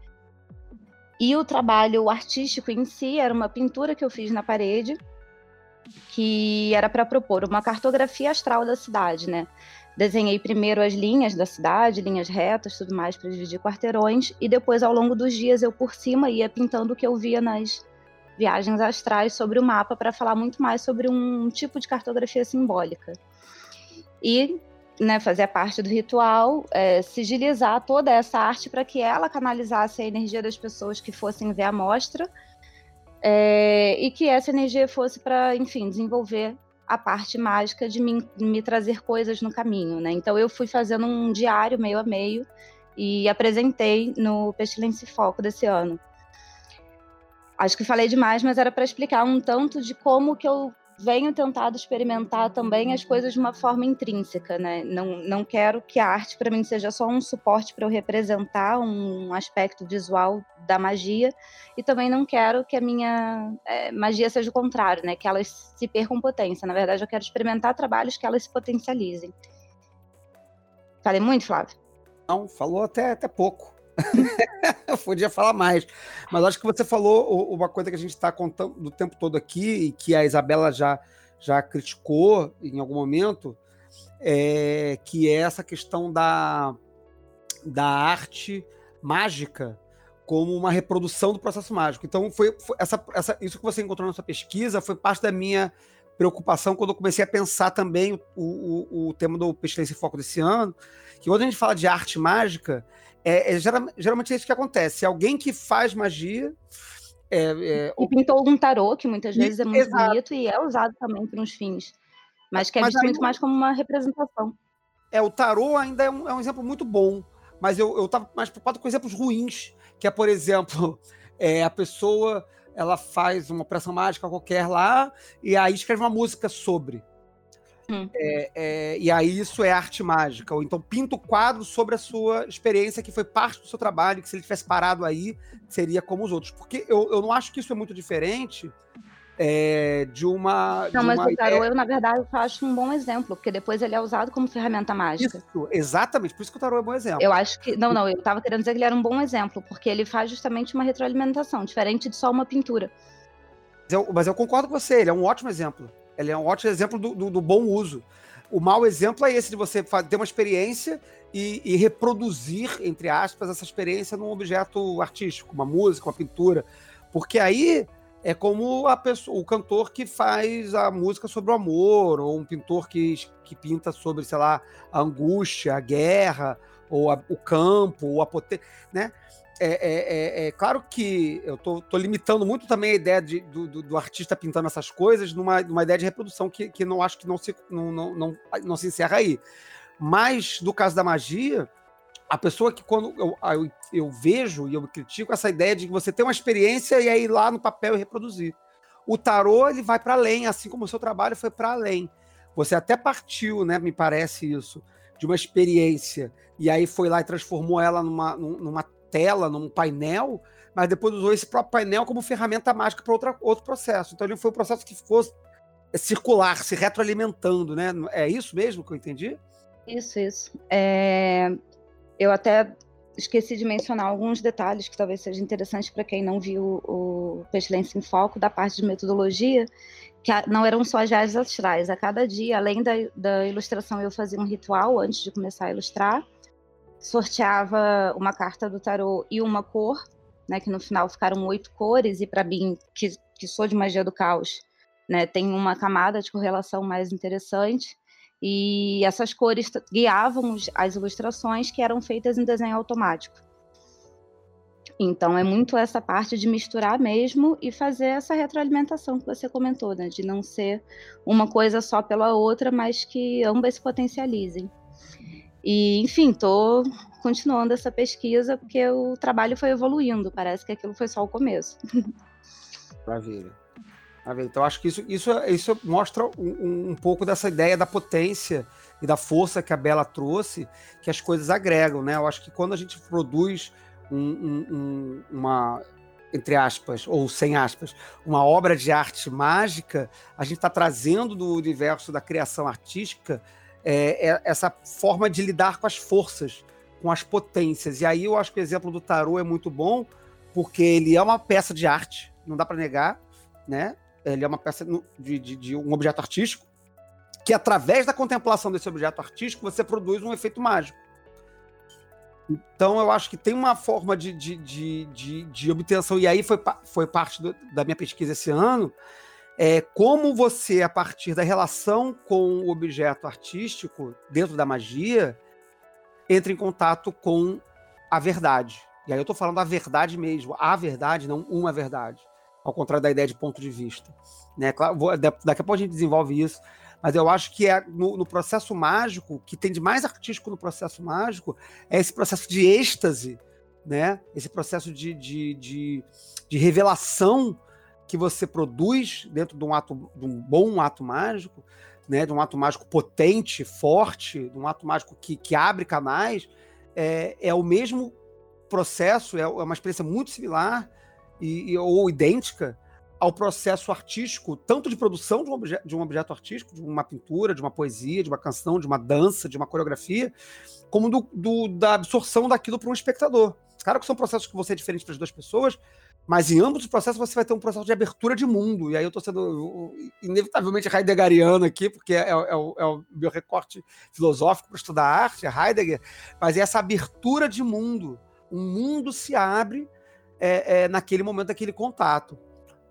E o trabalho artístico em si era uma pintura que eu fiz na parede, que era para propor uma cartografia astral da cidade, né? Desenhei primeiro as linhas da cidade, linhas retas, tudo mais, para dividir quarteirões, e depois, ao longo dos dias, eu por cima ia pintando o que eu via nas, viagens astrais sobre o mapa para falar muito mais sobre um tipo de cartografia simbólica. E né, fazer parte do ritual, é, sigilizar toda essa arte para que ela canalizasse a energia das pessoas que fossem ver a mostra é, e que essa energia fosse para, enfim, desenvolver a parte mágica de me, me trazer coisas no caminho. Né? Então eu fui fazendo um diário meio a meio e apresentei no Pestilência e Foco desse ano. Acho que falei demais, mas era para explicar um tanto de como que eu venho tentado experimentar também as coisas de uma forma intrínseca, né? Não, não quero que a arte para mim seja só um suporte para eu representar um aspecto visual da magia e também não quero que a minha é, magia seja o contrário, né? Que elas se percam potência. Na verdade, eu quero experimentar trabalhos que elas se potencializem. Falei muito, Flávio? Não, falou até, até pouco. podia falar mais. Mas acho que você falou uma coisa que a gente está contando do tempo todo aqui e que a Isabela já, já criticou em algum momento, é, que é essa questão da, da arte mágica como uma reprodução do processo mágico. Então, foi, foi essa, essa, isso que você encontrou na sua pesquisa foi parte da minha preocupação quando eu comecei a pensar também o, o, o tema do Pestilência e Foco desse ano, que quando a gente fala de arte mágica, é, é, geralmente é isso que acontece. Alguém que faz magia. É, é, e pintou um tarô, que muitas vezes é muito Exato. bonito e é usado também para uns fins. Mas que é mas visto muito mais como uma representação. É, o tarô ainda é um, é um exemplo muito bom. Mas eu, eu tava mais preocupado com exemplos ruins, que é, por exemplo, é, a pessoa ela faz uma operação mágica qualquer lá e aí escreve uma música sobre. Hum. É, é, e aí isso é arte mágica. Ou então pinta o quadro sobre a sua experiência, que foi parte do seu trabalho, que se ele tivesse parado aí, seria como os outros. Porque eu, eu não acho que isso é muito diferente é, de uma. Não, de mas uma o tarô, eu, na verdade, eu acho um bom exemplo, porque depois ele é usado como ferramenta mágica. Isso, exatamente, por isso que o tarô é um bom exemplo. Eu acho que. Não, não, eu estava querendo dizer que ele era um bom exemplo, porque ele faz justamente uma retroalimentação, diferente de só uma pintura. Mas eu, mas eu concordo com você, ele é um ótimo exemplo. Ele é um ótimo exemplo do, do, do bom uso. O mau exemplo é esse de você ter uma experiência e, e, reproduzir, entre aspas, essa experiência num objeto artístico, uma música, uma pintura. Porque aí é como a pessoa, o cantor que faz a música sobre o amor, ou um pintor que, que pinta sobre, sei lá, a angústia, a guerra, ou a, o campo, ou a potência, né? É, é, é, é, claro que eu tô, tô, limitando muito também a ideia de, do, do, do, artista pintando essas coisas numa, numa ideia de reprodução que, que não acho que não se, não, não, não, não se encerra aí. Mas, no caso da magia, a pessoa que quando eu, eu, eu vejo e eu critico essa ideia de que você tem uma experiência e aí lá no papel e reproduzir. O tarô, ele vai para além, assim como o seu trabalho foi para além. Você até partiu, né, me parece isso, de uma experiência e aí foi lá e transformou ela numa, numa tela, num painel, mas depois usou esse próprio painel como ferramenta mágica para outro processo. Então ele foi um processo que ficou circular, se retroalimentando, né? É isso mesmo que eu entendi? Isso, isso. É... Eu até esqueci de mencionar alguns detalhes que talvez seja interessante para quem não viu o Pestilência em Foco, da parte de metodologia, que não eram só as viagens astrais. A cada dia, além da, da ilustração, eu fazia um ritual antes de começar a ilustrar sorteava uma carta do tarô e uma cor, né, que no final ficaram oito cores, e para mim, que, que sou de magia do caos, né, tem uma camada de correlação mais interessante. E essas cores guiavam as ilustrações que eram feitas em desenho automático. Então é muito essa parte de misturar mesmo e fazer essa retroalimentação que você comentou, né? De não ser uma coisa só pela outra, mas que ambas se potencializem. E, enfim, estou continuando essa pesquisa porque o trabalho foi evoluindo. Parece que aquilo foi só o começo. Maravilha. Maravilha. Então, acho que isso, isso, isso mostra um, um pouco dessa ideia da potência e da força que a Bela trouxe, que as coisas agregam, né? Eu acho que quando a gente produz um, um, uma, entre aspas, ou sem aspas, uma obra de arte mágica, a gente está trazendo do universo da criação artística é, é, essa forma de lidar com as forças, com as potências. E aí eu acho que o exemplo do tarô é muito bom, porque ele é uma peça de arte, não dá para negar, né? Ele é uma peça de, de, de um objeto artístico, que através da contemplação desse objeto artístico você produz um efeito mágico. Então, eu acho que tem uma forma de, de, de, de, de obtenção, e aí foi, foi parte do, da minha pesquisa esse ano, é como você, a partir da relação com o objeto artístico, dentro da magia, entra em contato com a verdade. E aí eu estou falando da verdade mesmo, a verdade, não uma verdade. Ao contrário da ideia de ponto de vista. Né? Claro, vou, daqui a pouco a gente desenvolve isso. Mas eu acho que é no, no, processo mágico, que tem de mais artístico no processo mágico, é esse processo de êxtase, né? Esse processo de, de, de, de revelação que você produz dentro de um ato, de um bom ato mágico, né? De um ato mágico potente, forte, de um ato mágico que, que abre canais, é, é o mesmo processo, é, é uma experiência muito similar e, e ou idêntica ao processo artístico, tanto de produção de um, objeto, de um objeto artístico, de uma pintura, de uma poesia, de uma canção, de uma dança, de uma coreografia, como do, do da absorção daquilo para um espectador. Claro que são processos que vão ser diferentes para as duas pessoas, mas em ambos os processos você vai ter um processo de abertura de mundo. E aí eu estou sendo inevitavelmente heideggeriano aqui, porque é, é, é, o, é o, meu recorte filosófico para estudar arte, é Heidegger, mas é essa abertura de mundo. Um mundo se abre é, é naquele momento, daquele contato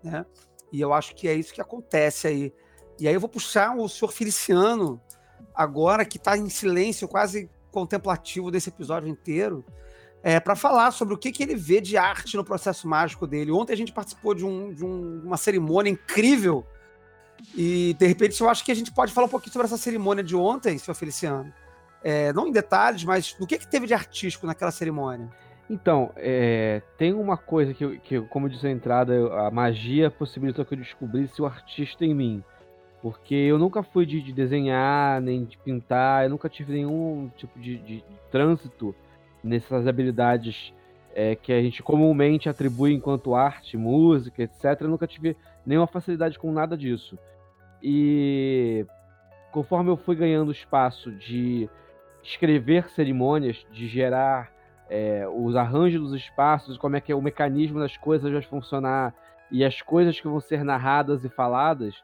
né? E eu acho que é isso que acontece aí. E aí eu vou puxar o senhor Feliciano, agora que está em silêncio quase contemplativo desse episódio inteiro, é, para falar sobre o que, que ele vê de arte no processo mágico dele. Ontem a gente participou de, um, de um, uma cerimônia incrível e, de repente, eu acho que a gente pode falar um pouquinho sobre essa cerimônia de ontem, senhor Feliciano. É, não em detalhes, mas do que, que teve de artístico naquela cerimônia? Então, é, tem uma coisa que, que, como disse na entrada, a magia possibilitou que eu descobrisse o artista em mim. Porque eu nunca fui de, de desenhar, nem de pintar, eu nunca tive nenhum tipo de, de, de trânsito nessas habilidades é, que a gente comumente atribui enquanto arte, música, etc. Eu nunca tive nenhuma facilidade com nada disso. E conforme eu fui ganhando espaço de escrever cerimônias, de gerar é, os arranjos dos espaços, como é que é o mecanismo das coisas vai funcionar e as coisas que vão ser narradas e faladas,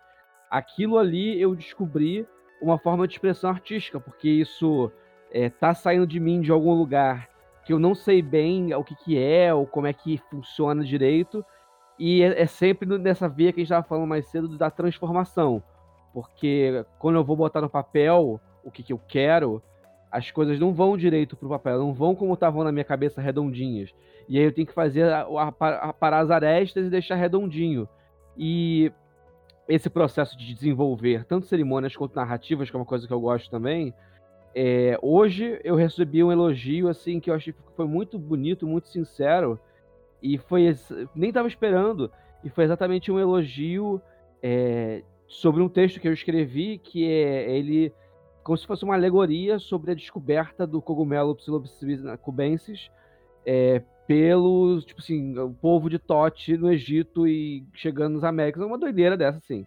aquilo ali eu descobri uma forma de expressão artística, porque isso é, tá saindo de mim de algum lugar que eu não sei bem o que, que é ou como é que funciona direito, e é, é sempre nessa via que a gente estava falando mais cedo da transformação, porque quando eu vou botar no papel o que, que eu quero, as coisas não vão direito pro papel, não vão como estavam na minha cabeça redondinhas. E aí eu tenho que fazer a, a, a, parar as arestas e deixar redondinho. E esse processo de desenvolver tanto cerimônias quanto narrativas, que é uma coisa que eu gosto também, é, hoje eu recebi um elogio assim que eu achei que foi muito bonito, muito sincero e foi nem estava esperando e foi exatamente um elogio é, sobre um texto que eu escrevi que é ele como se fosse uma alegoria sobre a descoberta do cogumelo Psilocybis cubensis é, pelo, tipo assim, o povo de Tote no Egito e chegando nos Américas. É uma doideira dessa, assim.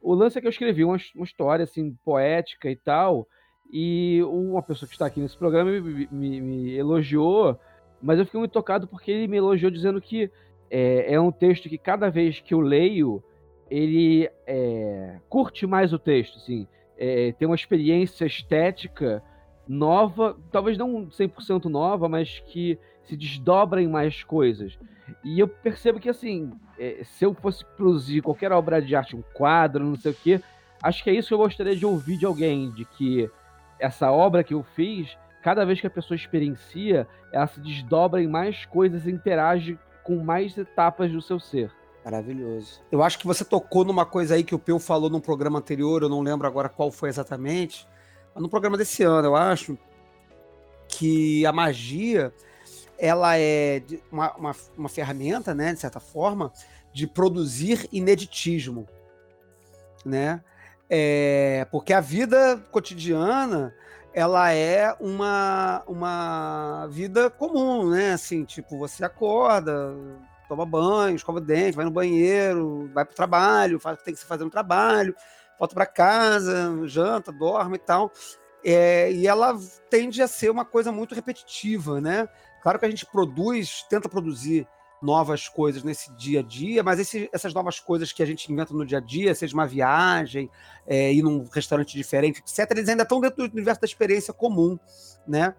O lance é que eu escrevi uma, uma história, assim, poética e tal, e uma pessoa que está aqui nesse programa me, me, me elogiou, mas eu fiquei muito tocado porque ele me elogiou dizendo que é, é um texto que cada vez que eu leio, ele é, curte mais o texto, assim é, ter uma experiência estética nova, talvez não 100% nova, mas que se desdobra em mais coisas. E eu percebo que, assim, é, se eu fosse produzir qualquer obra de arte, um quadro, não sei o quê, acho que é isso que eu gostaria de ouvir de alguém, de que essa obra que eu fiz, cada vez que a pessoa experiencia, ela se desdobra em mais coisas interage com mais etapas do seu ser. Maravilhoso. Eu acho que você tocou numa coisa aí que o Peu falou num programa anterior, eu não lembro agora qual foi exatamente, mas no programa desse ano, eu acho, que a magia ela é uma, uma, uma ferramenta, né, de certa forma, de produzir ineditismo, né? É, porque a vida cotidiana ela é uma, uma vida comum, né? Assim, tipo, você acorda, toma banho, escova o dente, vai no banheiro, vai para o trabalho, faz o que tem que se fazer no trabalho, volta para casa, janta, dorme e tal. É, e ela tende a ser uma coisa muito repetitiva, né? Claro que a gente produz, tenta produzir novas coisas nesse dia a dia, mas esse, essas novas coisas que a gente inventa no dia a dia, seja uma viagem, é, ir num restaurante diferente, etc., eles ainda estão dentro do universo da experiência comum, né?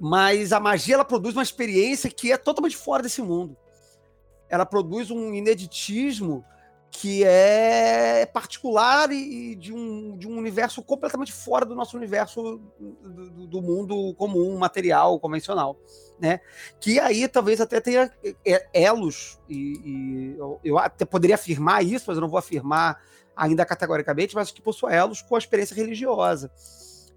Mas a magia ela produz uma experiência que é totalmente fora desse mundo. Ela produz um ineditismo que é particular e de um, de um universo completamente fora do nosso universo do, do mundo comum, material, convencional, né? Que aí talvez até tenha é, elos e, e eu até poderia afirmar isso, mas eu não vou afirmar ainda categoricamente, mas que possui elos com a experiência religiosa,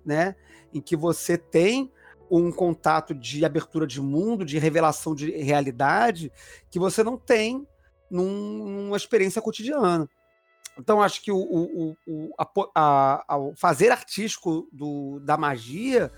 né? Em que você tem um contato de abertura de mundo, de revelação de realidade que você não tem num, numa experiência cotidiana. Então, acho que o, o, o, a, a, o fazer artístico do, da magia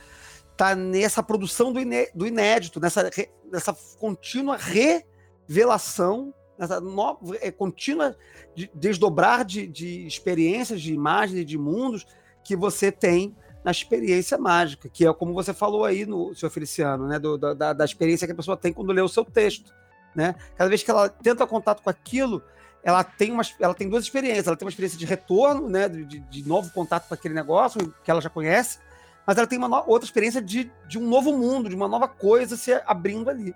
está nessa produção do, iné, do inédito, nessa, nessa contínua revelação, nessa no, é, contínua de, desdobrar de, de experiências, de imagens de mundos que você tem na experiência mágica, que é como você falou aí no seu Feliciano, né? Do, da, da experiência que a pessoa tem quando lê o seu texto né? Cada vez que ela tenta contato com aquilo, ela tem, uma, ela tem duas experiências. Ela tem uma experiência de retorno, né? De, de novo contato com aquele negócio que ela já conhece, mas ela tem uma no, outra experiência de, de um novo mundo, de uma nova coisa se abrindo ali.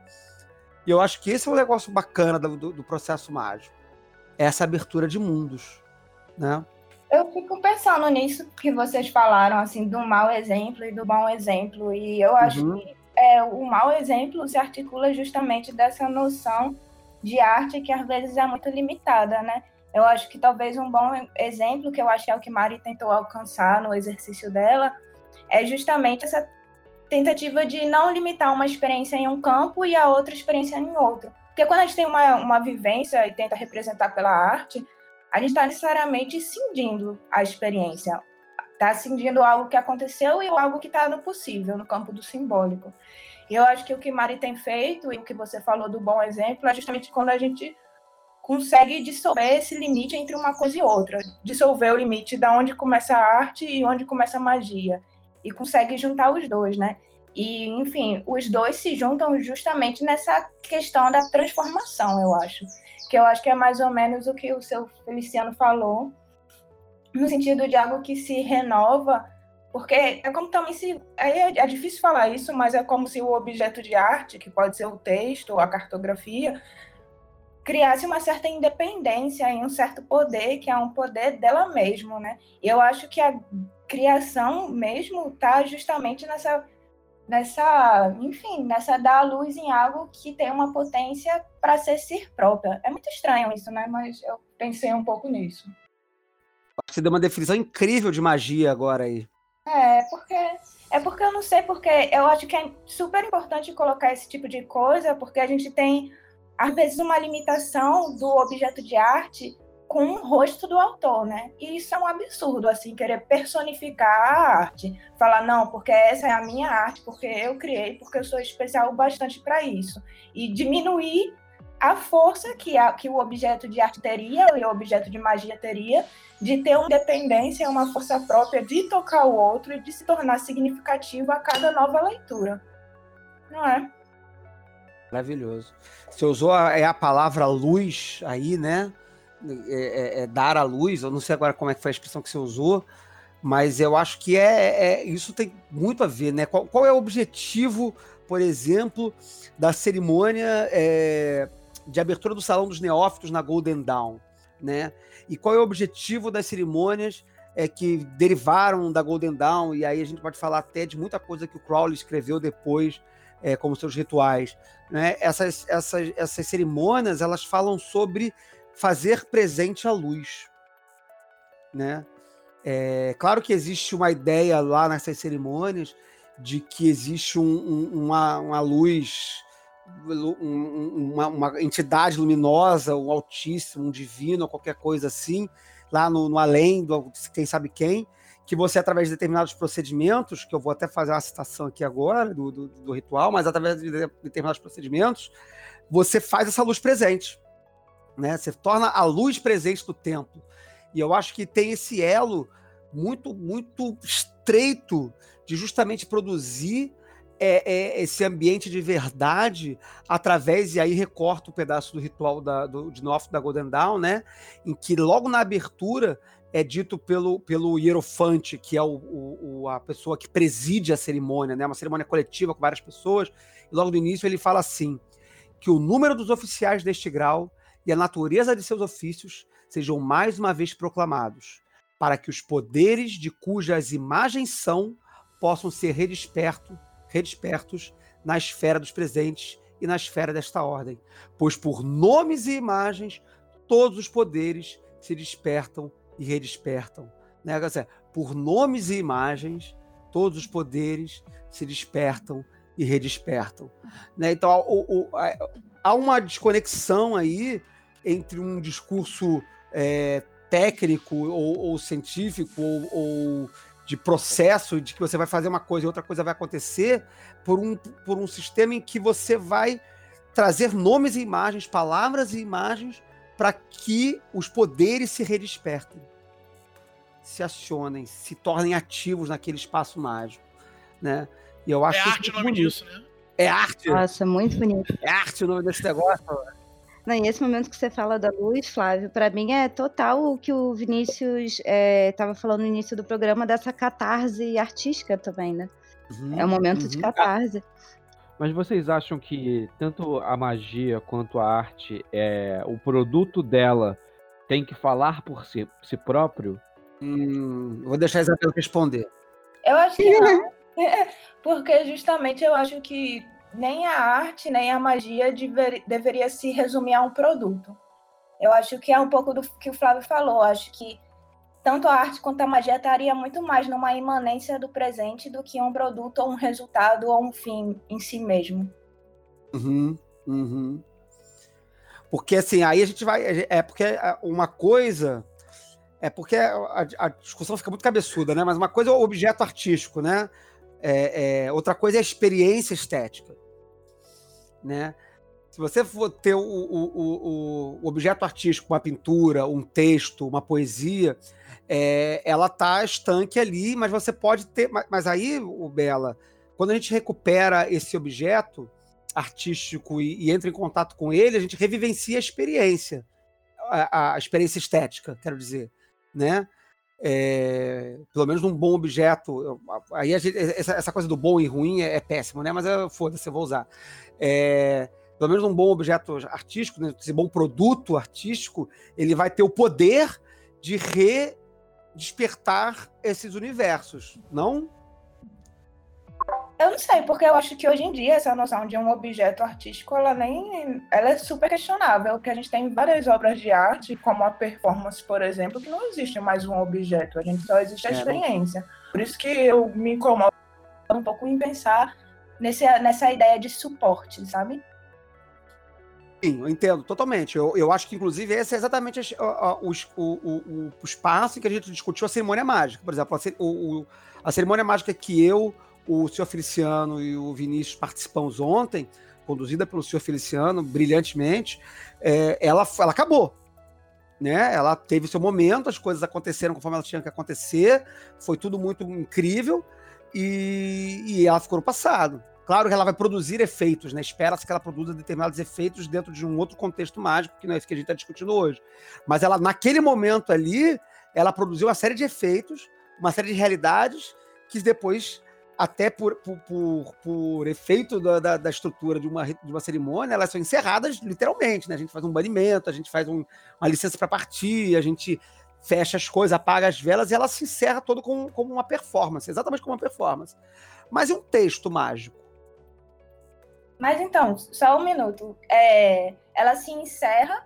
E eu acho que esse é um negócio bacana do, do processo mágico. Essa abertura de mundos, né? Eu fico pensando nisso que vocês falaram, assim, do mau exemplo e do bom exemplo. E eu acho uhum. que é, o mau exemplo se articula justamente dessa noção de arte que às vezes é muito limitada, né? Eu acho que talvez um bom exemplo, que eu acho que é o que Mari tentou alcançar no exercício dela, é justamente essa tentativa de não limitar uma experiência em um campo e a outra experiência em outro. Porque quando a gente tem uma, uma vivência e tenta representar pela arte, a gente está necessariamente cindindo a experiência está cindindo algo que aconteceu e algo que está no possível, no campo do simbólico. E eu acho que o que Mari tem feito, e o que você falou do bom exemplo, é justamente quando a gente consegue dissolver esse limite entre uma coisa e outra, dissolver o limite da onde começa a arte e onde começa a magia, e consegue juntar os dois, né? E, enfim, os dois se juntam justamente nessa questão da transformação, eu acho. Que eu acho que é mais ou menos o que o seu Feliciano falou, no sentido de algo que se renova, porque é como também se. É, é difícil falar isso, mas é como se o objeto de arte, que pode ser o texto ou a cartografia, criasse uma certa independência e um certo poder, que é um poder dela mesma, né? E eu acho que a criação mesmo está justamente nessa nessa, enfim, nessa dar a luz em algo que tem uma potência para ser si própria. É muito estranho isso, né? Mas eu pensei um pouco nisso. Você deu uma definição incrível de magia agora aí. É, porque é porque eu não sei porque eu acho que é super importante colocar esse tipo de coisa, porque a gente tem às vezes uma limitação do objeto de arte com o rosto do autor, né? E isso é um absurdo, assim, querer personificar a arte. Falar, não, porque essa é a minha arte, porque eu criei, porque eu sou especial bastante para isso. E diminuir a força que, a, que o objeto de arte teria, e o objeto de magia teria, de ter uma independência, uma força própria de tocar o outro e de se tornar significativo a cada nova leitura. Não é? Maravilhoso. Você usou a, é a palavra luz aí, né? É, é, é, dar a luz, eu não sei agora como é que foi a expressão que você usou, mas eu acho que é, é isso tem muito a ver, né? Qual, qual é o objetivo por exemplo, da cerimônia é, de abertura do Salão dos Neófitos na Golden Dawn, né? E qual é o objetivo das cerimônias é, que derivaram da Golden Dawn, e aí a gente pode falar até de muita coisa que o Crowley escreveu depois, é, como seus rituais. Né? Essas, essas, essas cerimônias, elas falam sobre fazer presente a luz. Né? É, claro que existe uma ideia lá nessas cerimônias de que existe um, um, uma, uma luz uma, uma, entidade luminosa, um altíssimo, um divino, qualquer coisa assim, lá no, no além do quem sabe quem, que você, através de determinados procedimentos, que eu vou até fazer uma citação aqui agora do, do, do ritual, mas através de determinados procedimentos, você faz essa luz presente. Né? Você torna a luz presente do templo. E eu acho que tem esse elo muito, muito estreito de justamente produzir é, é, esse ambiente de verdade através, e aí recorta o um pedaço do ritual da, do, de Nof da Golden Dawn, né? Em que logo na abertura é dito pelo, pelo hierofante, que é o, o, a pessoa que preside a cerimônia, né? Uma cerimônia coletiva com várias pessoas. E logo no início ele fala assim: que o número dos oficiais deste grau e a natureza de seus ofícios sejam mais uma vez proclamados, para que os poderes de cujas imagens são possam ser redespertos redespertos na esfera dos presentes e na esfera desta ordem, pois por nomes e imagens todos os poderes se despertam e redespertam. Né? Por nomes e imagens todos os poderes se despertam e redespertam. Né? Então há uma desconexão aí entre um discurso é, técnico ou, ou científico ou, ou de processo, de que você vai fazer uma coisa e outra coisa vai acontecer, por um, por um sistema em que você vai trazer nomes e imagens, palavras e imagens, para que os poderes se redespertem, se acionem, se tornem ativos naquele espaço mágico. Né? E eu acho é arte o nome bonito. disso, né? É arte. Nossa, muito bonito. É arte o nome desse negócio. Não, e esse momento que você fala da luz, Flávio, para mim é total o que o Vinícius estava é, falando no início do programa, dessa catarse artística também, né? Uhum, é um momento uhum. de catarse. Mas vocês acham que tanto a magia quanto a arte, é, o produto dela tem que falar por si, si próprio? Hum, vou deixar a Isabel responder. Eu acho que não. Porque justamente eu acho que nem a arte, nem a magia dever, deveria se resumir a um produto. Eu acho que é um pouco do que o Flávio falou. Acho que tanto a arte quanto a magia estaria muito mais numa imanência do presente do que um produto ou um resultado ou um fim em si mesmo. Uhum, uhum. Porque assim, aí a gente vai. É porque uma coisa. É porque a, a discussão fica muito cabeçuda, né? Mas uma coisa é o objeto artístico, né? É, é, outra coisa é a experiência estética né? Se você for ter o, o, o, objeto artístico, uma pintura, um texto, uma poesia, é, ela tá estanque ali, mas você pode ter. Mas, mas aí, o Bela, quando a gente recupera esse objeto artístico e, e, entra em contato com ele, a gente revivencia a experiência, a, a experiência estética, quero dizer, né? É, pelo menos um bom objeto. Aí gente, essa, essa, coisa do bom e ruim é, é péssimo, né? Mas foda-se, eu vou usar. É, pelo menos um bom objeto artístico, né? esse bom produto artístico, ele vai ter o poder de redespertar esses universos, não? Eu não sei, porque eu acho que hoje em dia essa noção de um objeto artístico, ela nem. Ela é super questionável, porque a gente tem várias obras de arte, como a performance, por exemplo, que não existe mais um objeto, a gente só existe a é, experiência. Por isso que eu me incomodo um pouco em pensar nesse, nessa ideia de suporte, sabe? Sim, eu entendo totalmente. Eu, eu acho que, inclusive, esse é exatamente o, o, o, o espaço em que a gente discutiu a cerimônia mágica. Por exemplo, a, o, a cerimônia mágica que eu o senhor Feliciano e o Vinícius participamos ontem, conduzida pelo senhor Feliciano brilhantemente, é, ela, ela acabou. Né? Ela teve seu momento, as coisas aconteceram conforme elas tinham que acontecer, foi tudo muito incrível e, e ela ficou no passado. Claro que ela vai produzir efeitos, né? Espera-se que ela produza determinados efeitos dentro de um outro contexto mágico, que não é isso que a gente está discutindo hoje. Mas ela, naquele momento ali, ela produziu uma série de efeitos, uma série de realidades que depois até por, por, por, por efeito da, da, da, estrutura de uma, de uma cerimônia, elas são encerradas literalmente, né? A gente faz um banimento, a gente faz um, uma licença para partir, a gente fecha as coisas, apaga as velas e ela se encerra todo como, como uma performance, exatamente como uma performance. Mas e um texto mágico? Mas então, só um minuto. É, ela se encerra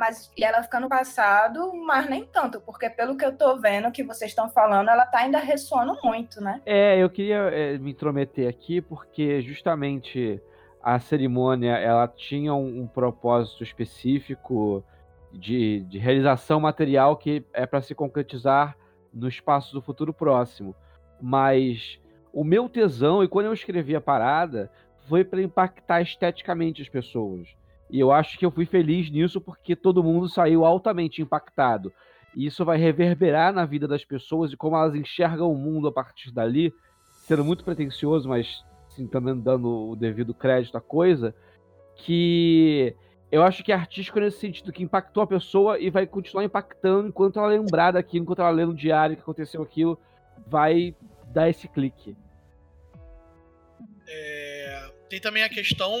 mas e ela fica no passado, mas nem tanto, porque pelo que eu tô vendo que vocês estão falando, ela tá ainda ressoando muito, né? É, eu queria é, me intrometer aqui, porque justamente a cerimônia ela tinha um, um propósito específico de, de, realização material que é para se concretizar no espaço do futuro próximo. Mas o meu tesão, e quando eu escrevi a parada, foi para impactar esteticamente as pessoas. E eu acho que eu fui feliz nisso porque todo mundo saiu altamente impactado. E isso vai reverberar na vida das pessoas e como elas enxergam o mundo a partir dali, sendo muito pretencioso, mas também dando o devido crédito à coisa, que eu acho que é artístico nesse sentido, que impactou a pessoa e vai continuar impactando enquanto ela lembrar daquilo, enquanto ela lê no diário que aconteceu aquilo, vai dar esse clique. É, tem também a questão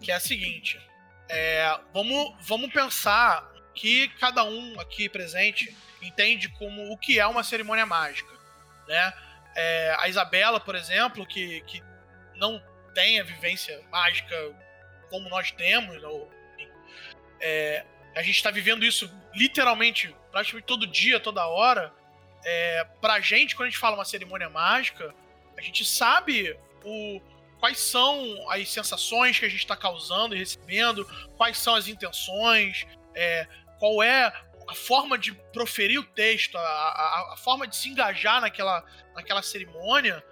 que é a seguinte: é, vamos, vamos pensar que cada um aqui presente entende como o que é uma cerimônia mágica, né? É, a Isabela, por exemplo, que, que não tem a vivência mágica como nós temos, ou, é, a gente está vivendo isso literalmente praticamente todo dia, toda hora. É, pra gente, quando a gente fala uma cerimônia mágica, a gente sabe o, quais são as sensações que a gente está causando e recebendo, quais são as intenções, é, qual é a forma de proferir o texto, a, a, a, forma de se engajar naquela, naquela cerimônia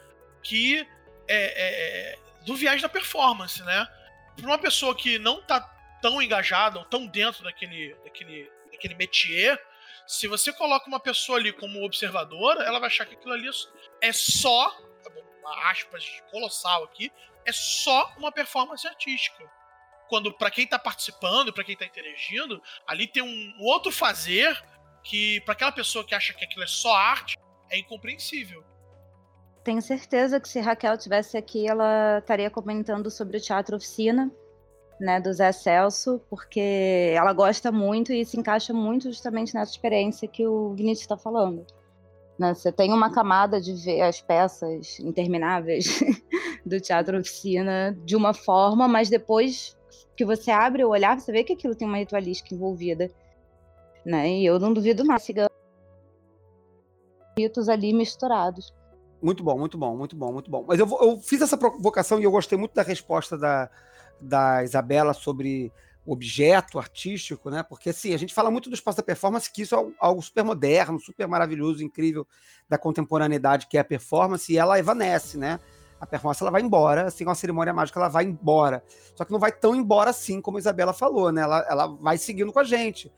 que é, é, é do viés da performance, né? Para uma pessoa que não está tão engajada ou tão dentro daquele, daquele, daquele métier, se você coloca uma pessoa ali como observadora, ela vai achar que aquilo ali é só aspas colossal aqui, é só uma performance artística. Quando para quem tá participando, para quem tá interagindo, ali tem um outro fazer que para aquela pessoa que acha que aquilo é só arte, é incompreensível. Tenho certeza que se Raquel tivesse aqui, ela estaria comentando sobre o teatro oficina, né, do Zé Celso, porque ela gosta muito e se encaixa muito justamente nessa experiência que o Vinícius está falando. Né? Você tem uma camada de ver as peças intermináveis do teatro oficina de uma forma, mas depois que você abre o olhar, você vê que aquilo tem uma ritualística envolvida. Né? E eu não duvido mais ritos ali misturados. Muito bom, muito bom, muito bom, muito bom. Mas eu, eu fiz essa provocação e eu gostei muito da resposta da, da Isabela sobre objeto artístico, né? Porque assim, a gente fala muito do espaço da performance, que isso é algo super moderno, super maravilhoso, incrível da contemporaneidade que é a performance, e ela evanece, né? A performance ela vai embora, assim, uma cerimônia mágica ela vai embora. Só que não vai tão embora assim como a Isabela falou, né? Ela, ela vai seguindo com a gente.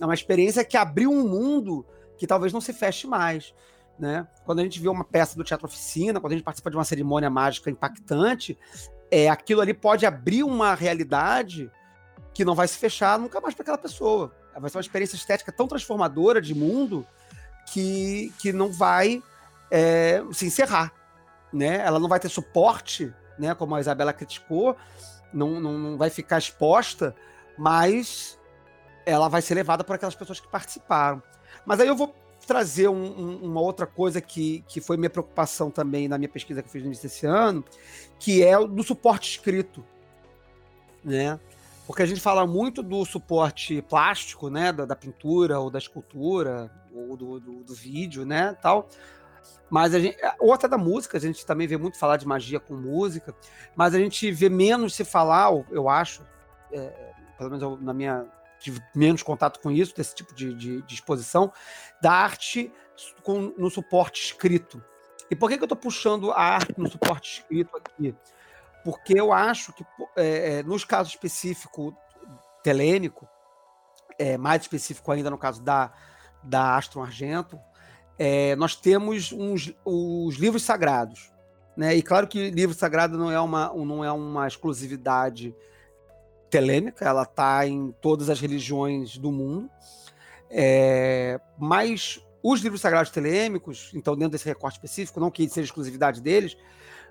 É uma experiência que abriu um mundo que talvez não se feche mais. Né? Quando a gente vê uma peça do Teatro Oficina, quando a gente participa de uma cerimônia mágica impactante, é, aquilo ali pode abrir uma realidade que não vai se fechar nunca mais para aquela pessoa. Vai ser uma experiência estética tão transformadora de mundo que, que não vai é, se encerrar. Né? Ela não vai ter suporte, né? como a Isabela criticou, não, não, não vai ficar exposta, mas ela vai ser levada por aquelas pessoas que participaram. Mas aí eu vou trazer um, um, uma outra coisa que, que foi minha preocupação também na minha pesquisa que eu fiz no início desse ano, que é o do suporte escrito. Né? Porque a gente fala muito do suporte plástico, né? Da, da pintura ou da escultura, ou do, do, do, vídeo, né? Tal. Mas a gente. Ou até da música, a gente também vê muito falar de magia com música, mas a gente vê menos se falar, eu acho, é, pelo menos eu, na minha. Tive menos contato com isso, desse tipo de, de, de exposição, da arte com, no suporte escrito. E por que, que eu estou puxando a arte no suporte escrito aqui? Porque eu acho que, é, nos casos específicos telênico, é, mais específico ainda no caso da, da Astro Argento, é, nós temos uns, os livros sagrados. Né? E claro que livro sagrado não é uma, não é uma exclusividade telêmica, ela está em todas as religiões do mundo. É, mas os livros sagrados telêmicos, então dentro desse recorte específico, não que seja exclusividade deles,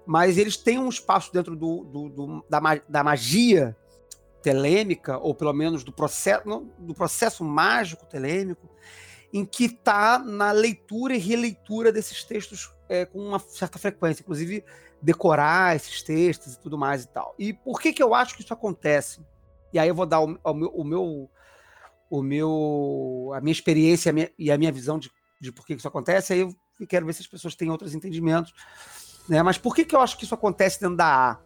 mas eles têm um espaço dentro do, do, do da, da, magia telêmica, ou pelo menos do processo, do processo mágico telêmico, em que está na leitura e releitura desses textos é, com uma certa frequência, inclusive decorar esses textos e tudo mais e tal. E por que, que eu acho que isso acontece? E aí eu vou dar o, o meu, o meu, o meu, a minha experiência a minha, e a minha visão de, de por que, que isso acontece, aí eu quero ver se as pessoas têm outros entendimentos. Né? Mas por que, que eu acho que isso acontece dentro da A?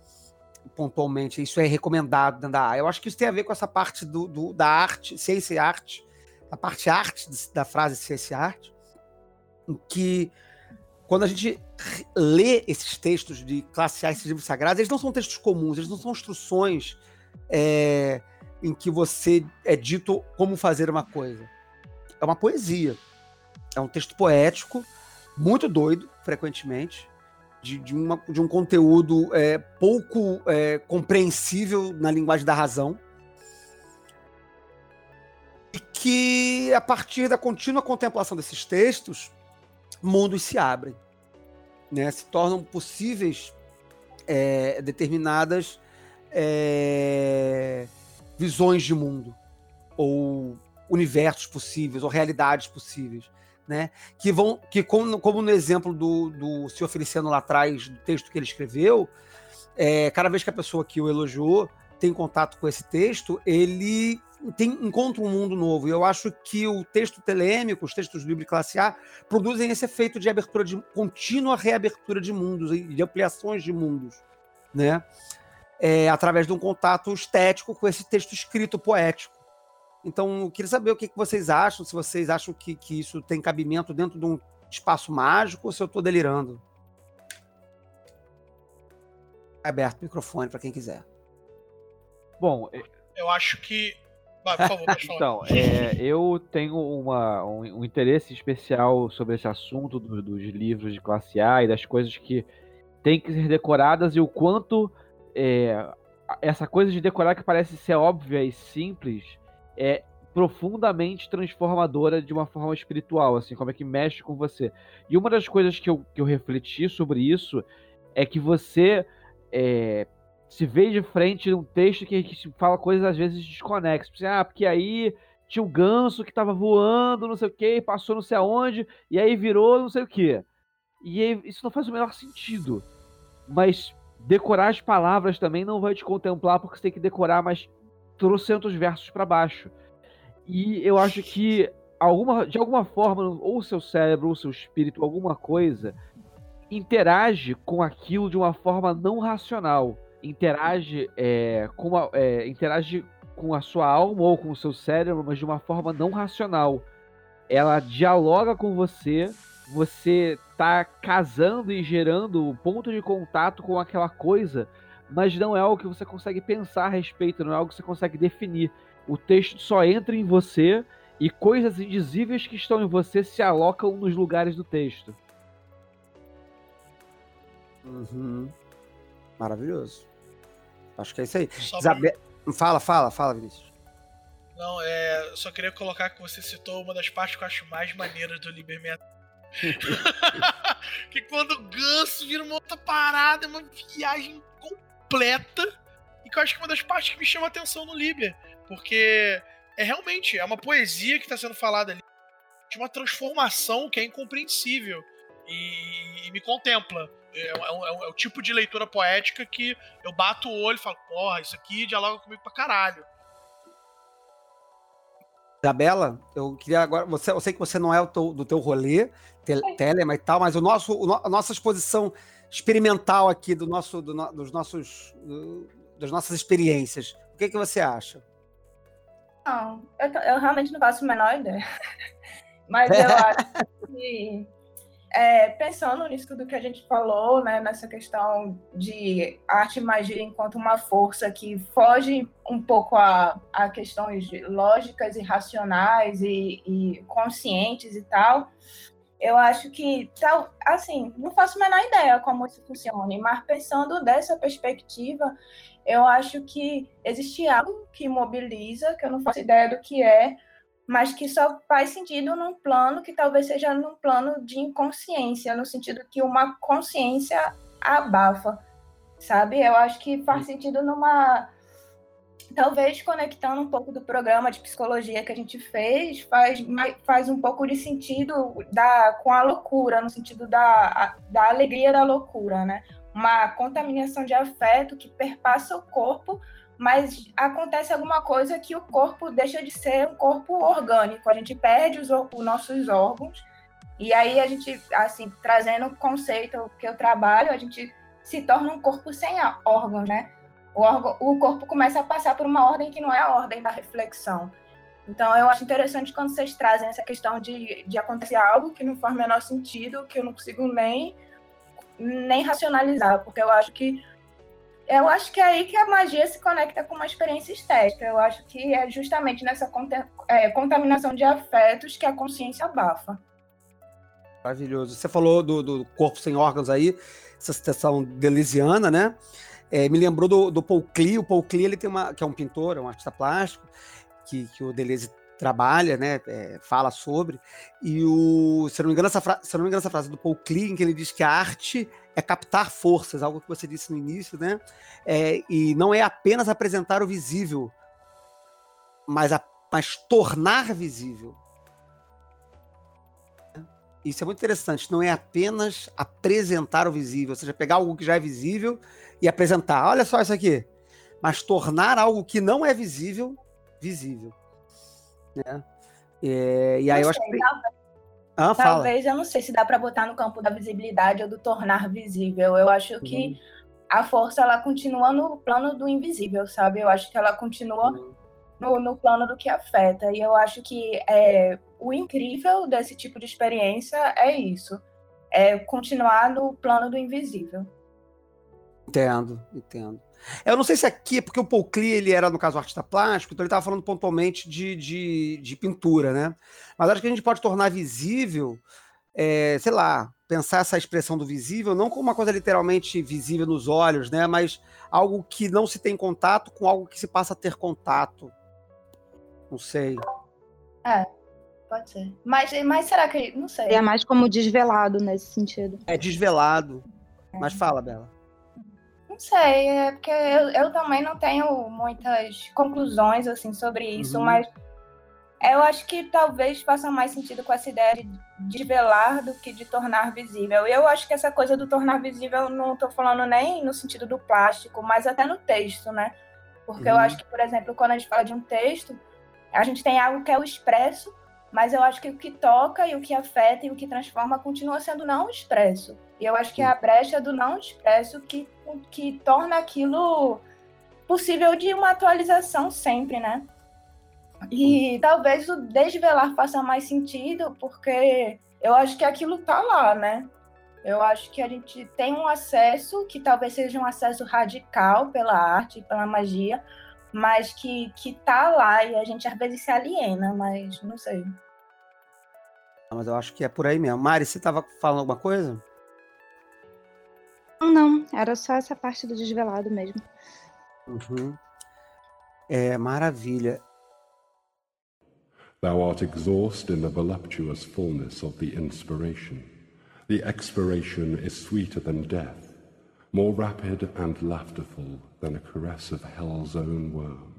Pontualmente, isso é recomendado dentro da A. Eu acho que isso tem a ver com essa parte do, do da arte, ciência e arte, a parte arte da frase ciência e arte, em que quando a gente lê esses textos de classe A, esses livros sagrados, eles não são textos comuns, eles não são instruções é, em que você é dito como fazer uma coisa. É uma poesia. É um texto poético, muito doido, frequentemente, de, de, uma, de um conteúdo é, pouco é, compreensível na linguagem da razão. E que, a partir da contínua contemplação desses textos, mundos se abrem, né? se tornam possíveis é, determinadas é, visões de mundo, ou universos possíveis, ou realidades possíveis. Né? Que vão, que como, como no exemplo do, do senhor Feliciano lá atrás, do texto que ele escreveu, é, cada vez que a pessoa que o elogiou tem contato com esse texto, ele tem, encontra um mundo novo. E eu acho que o texto telêmico, os textos do livro classe A, produzem esse efeito de abertura de contínua reabertura de mundos e de ampliações de mundos, né? É, através de um contato estético com esse texto escrito poético. Então, eu queria saber o que, que vocês acham, se vocês acham que, que isso tem cabimento dentro de um espaço mágico ou se eu estou delirando. Aberto o microfone para quem quiser. Bom, eu acho que Vai, por favor, pode falar. então, é, eu tenho uma, um, um, interesse especial sobre esse assunto do, dos livros de classe A e das coisas que têm que ser decoradas e o quanto é, essa coisa de decorar que parece ser óbvia e simples é profundamente transformadora de uma forma espiritual, assim, como é que mexe com você. E uma das coisas que eu, que eu refleti sobre isso é que você é, se vê de frente um texto que, que fala coisas às vezes desconexas. Ah, porque aí tinha um ganso que tava voando, não sei o que, passou não sei aonde, e aí virou não sei o que. E aí, isso não faz o menor sentido. Mas decorar as palavras também não vai te contemplar, porque você tem que decorar mais trocentos versos para baixo. E eu acho que alguma, de alguma forma, ou o seu cérebro, ou o seu espírito, alguma coisa, interage com aquilo de uma forma não racional interage, é, com a, é, interage com a sua alma ou com o seu cérebro, mas de uma forma não racional. Ela dialoga com você, você tá casando e gerando um ponto de contato com aquela coisa, mas não é algo que você consegue pensar a respeito, não é algo que você consegue definir. O texto só entra em você e coisas indizíveis que estão em você se alocam nos lugares do texto. Uhum. Maravilhoso. Acho que é isso aí. Isabel... Fala, fala, fala, Vinícius. Não, é. Só queria colocar que você citou uma das partes que eu acho mais maneiras do Liber que quando o ganso vira uma outra parada, é uma viagem completa. E que eu acho que é uma das partes que me chama a atenção no Liber. Porque é realmente é uma poesia que está sendo falada ali. De uma transformação que é incompreensível. E, e me contempla. É, é, é, é, o tipo de leitura poética que eu bato o olho e falo, porra, isso aqui dialoga comigo pra caralho. Isabela, eu queria agora. Você, eu sei que você não é teu, do teu rolê, te, telema e tal, mas o nosso, o, a nossa exposição experimental aqui do nosso, do, dos nossos, do, das nossas experiências. O que, que você acha? Não, eu, eu realmente não faço a menor ideia. Mas eu acho que é, pensando nisso tudo que a gente falou, né, nessa questão de arte e magia enquanto uma força que foge um pouco a, a questões lógicas e racionais e, e conscientes e tal, eu acho que, tal, assim, não faço a menor ideia como isso funciona, mas pensando dessa perspectiva, eu acho que existe algo que mobiliza, que eu não faço ideia do que é, mas que só faz sentido num plano que talvez seja num plano de inconsciência, no sentido que uma consciência abafa, sabe? Eu acho que faz sentido numa talvez conectando um pouco do programa de psicologia que a gente fez, faz, faz um pouco de sentido da, com a loucura, no sentido da, da alegria da loucura, né? Uma contaminação de afeto que perpassa o corpo, mas acontece alguma coisa que o corpo deixa de ser um corpo orgânico, a gente perde os, os nossos órgãos, e aí a gente, assim, trazendo o conceito que eu trabalho, a gente se torna um corpo sem órgãos, né? O, órgão, o corpo começa a passar por uma ordem que não é a ordem da reflexão. Então, eu acho interessante quando vocês trazem essa questão de, de acontecer algo que não faz o menor sentido, que eu não consigo nem, nem racionalizar, porque eu acho que eu acho que é aí que a magia se conecta com uma experiência estética. Eu acho que é justamente nessa é, contaminação de afetos que a consciência abafa. Maravilhoso. Você falou do, do corpo sem órgãos aí, essa citação delisiana, né? É, me lembrou do, do Paul Klee. O Paul Klee ele tem uma, que é um pintor, é um artista plástico, que, que o Deleuze trabalha, né, é, fala sobre. E o, se, não me engano, essa fra, se não me engano, essa frase do Paul Klee, em que ele diz que a arte é captar forças, algo que você disse no início, né? É, e não é apenas apresentar o visível, mas, a, mas tornar visível. Isso é muito interessante. Não é apenas apresentar o visível, ou seja, pegar algo que já é visível e apresentar. Olha só isso aqui. Mas tornar algo que não é visível, visível. Né? É, e aí eu acho que. Ah, Talvez, eu não sei se dá para botar no campo da visibilidade ou do tornar visível. Eu acho que uhum. a força ela continua no plano do invisível, sabe? Eu acho que ela continua uhum. no, no plano do que afeta. E eu acho que é, o incrível desse tipo de experiência é isso: é continuar no plano do invisível. Entendo, entendo. Eu não sei se aqui, porque o Paul Klee, ele era, no caso, artista plástico, então ele estava falando pontualmente de, de, de, pintura, né? Mas acho que a gente pode tornar visível, é, sei lá, pensar essa expressão do visível, não como uma coisa literalmente visível nos olhos, né? Mas algo que não se tem contato com algo que se passa a ter contato. Não sei. É, pode ser. Mas, mas será que. Não sei. É mais como desvelado nesse sentido. É desvelado. É. Mas fala, Bela sei, é porque eu, eu também não tenho muitas conclusões assim sobre isso, uhum. mas eu acho que talvez faça mais sentido com essa ideia de desvelar do que de tornar visível. Eu acho que essa coisa do tornar visível, não estou falando nem no sentido do plástico, mas até no texto, né? Porque uhum. eu acho que, por exemplo, quando a gente fala de um texto, a gente tem algo que é o expresso, mas eu acho que o que toca e o que afeta e o que transforma continua sendo não expresso. E eu acho que é a brecha do não expresso que, que torna aquilo possível de uma atualização sempre, né? E talvez o desvelar faça mais sentido, porque eu acho que aquilo tá lá, né? Eu acho que a gente tem um acesso, que talvez seja um acesso radical pela arte, pela magia, mas que, que tá lá e a gente às vezes se aliena, mas não sei. Mas eu acho que é por aí mesmo. Mari, você estava falando alguma coisa? Não, era só essa parte do desvelado mesmo. Uhum. É maravilha. Thou art exhaust in the voluptuous fullness of the inspiration. The expiration is sweeter than death, more rapid and laughterful than a caress of hell's own worm.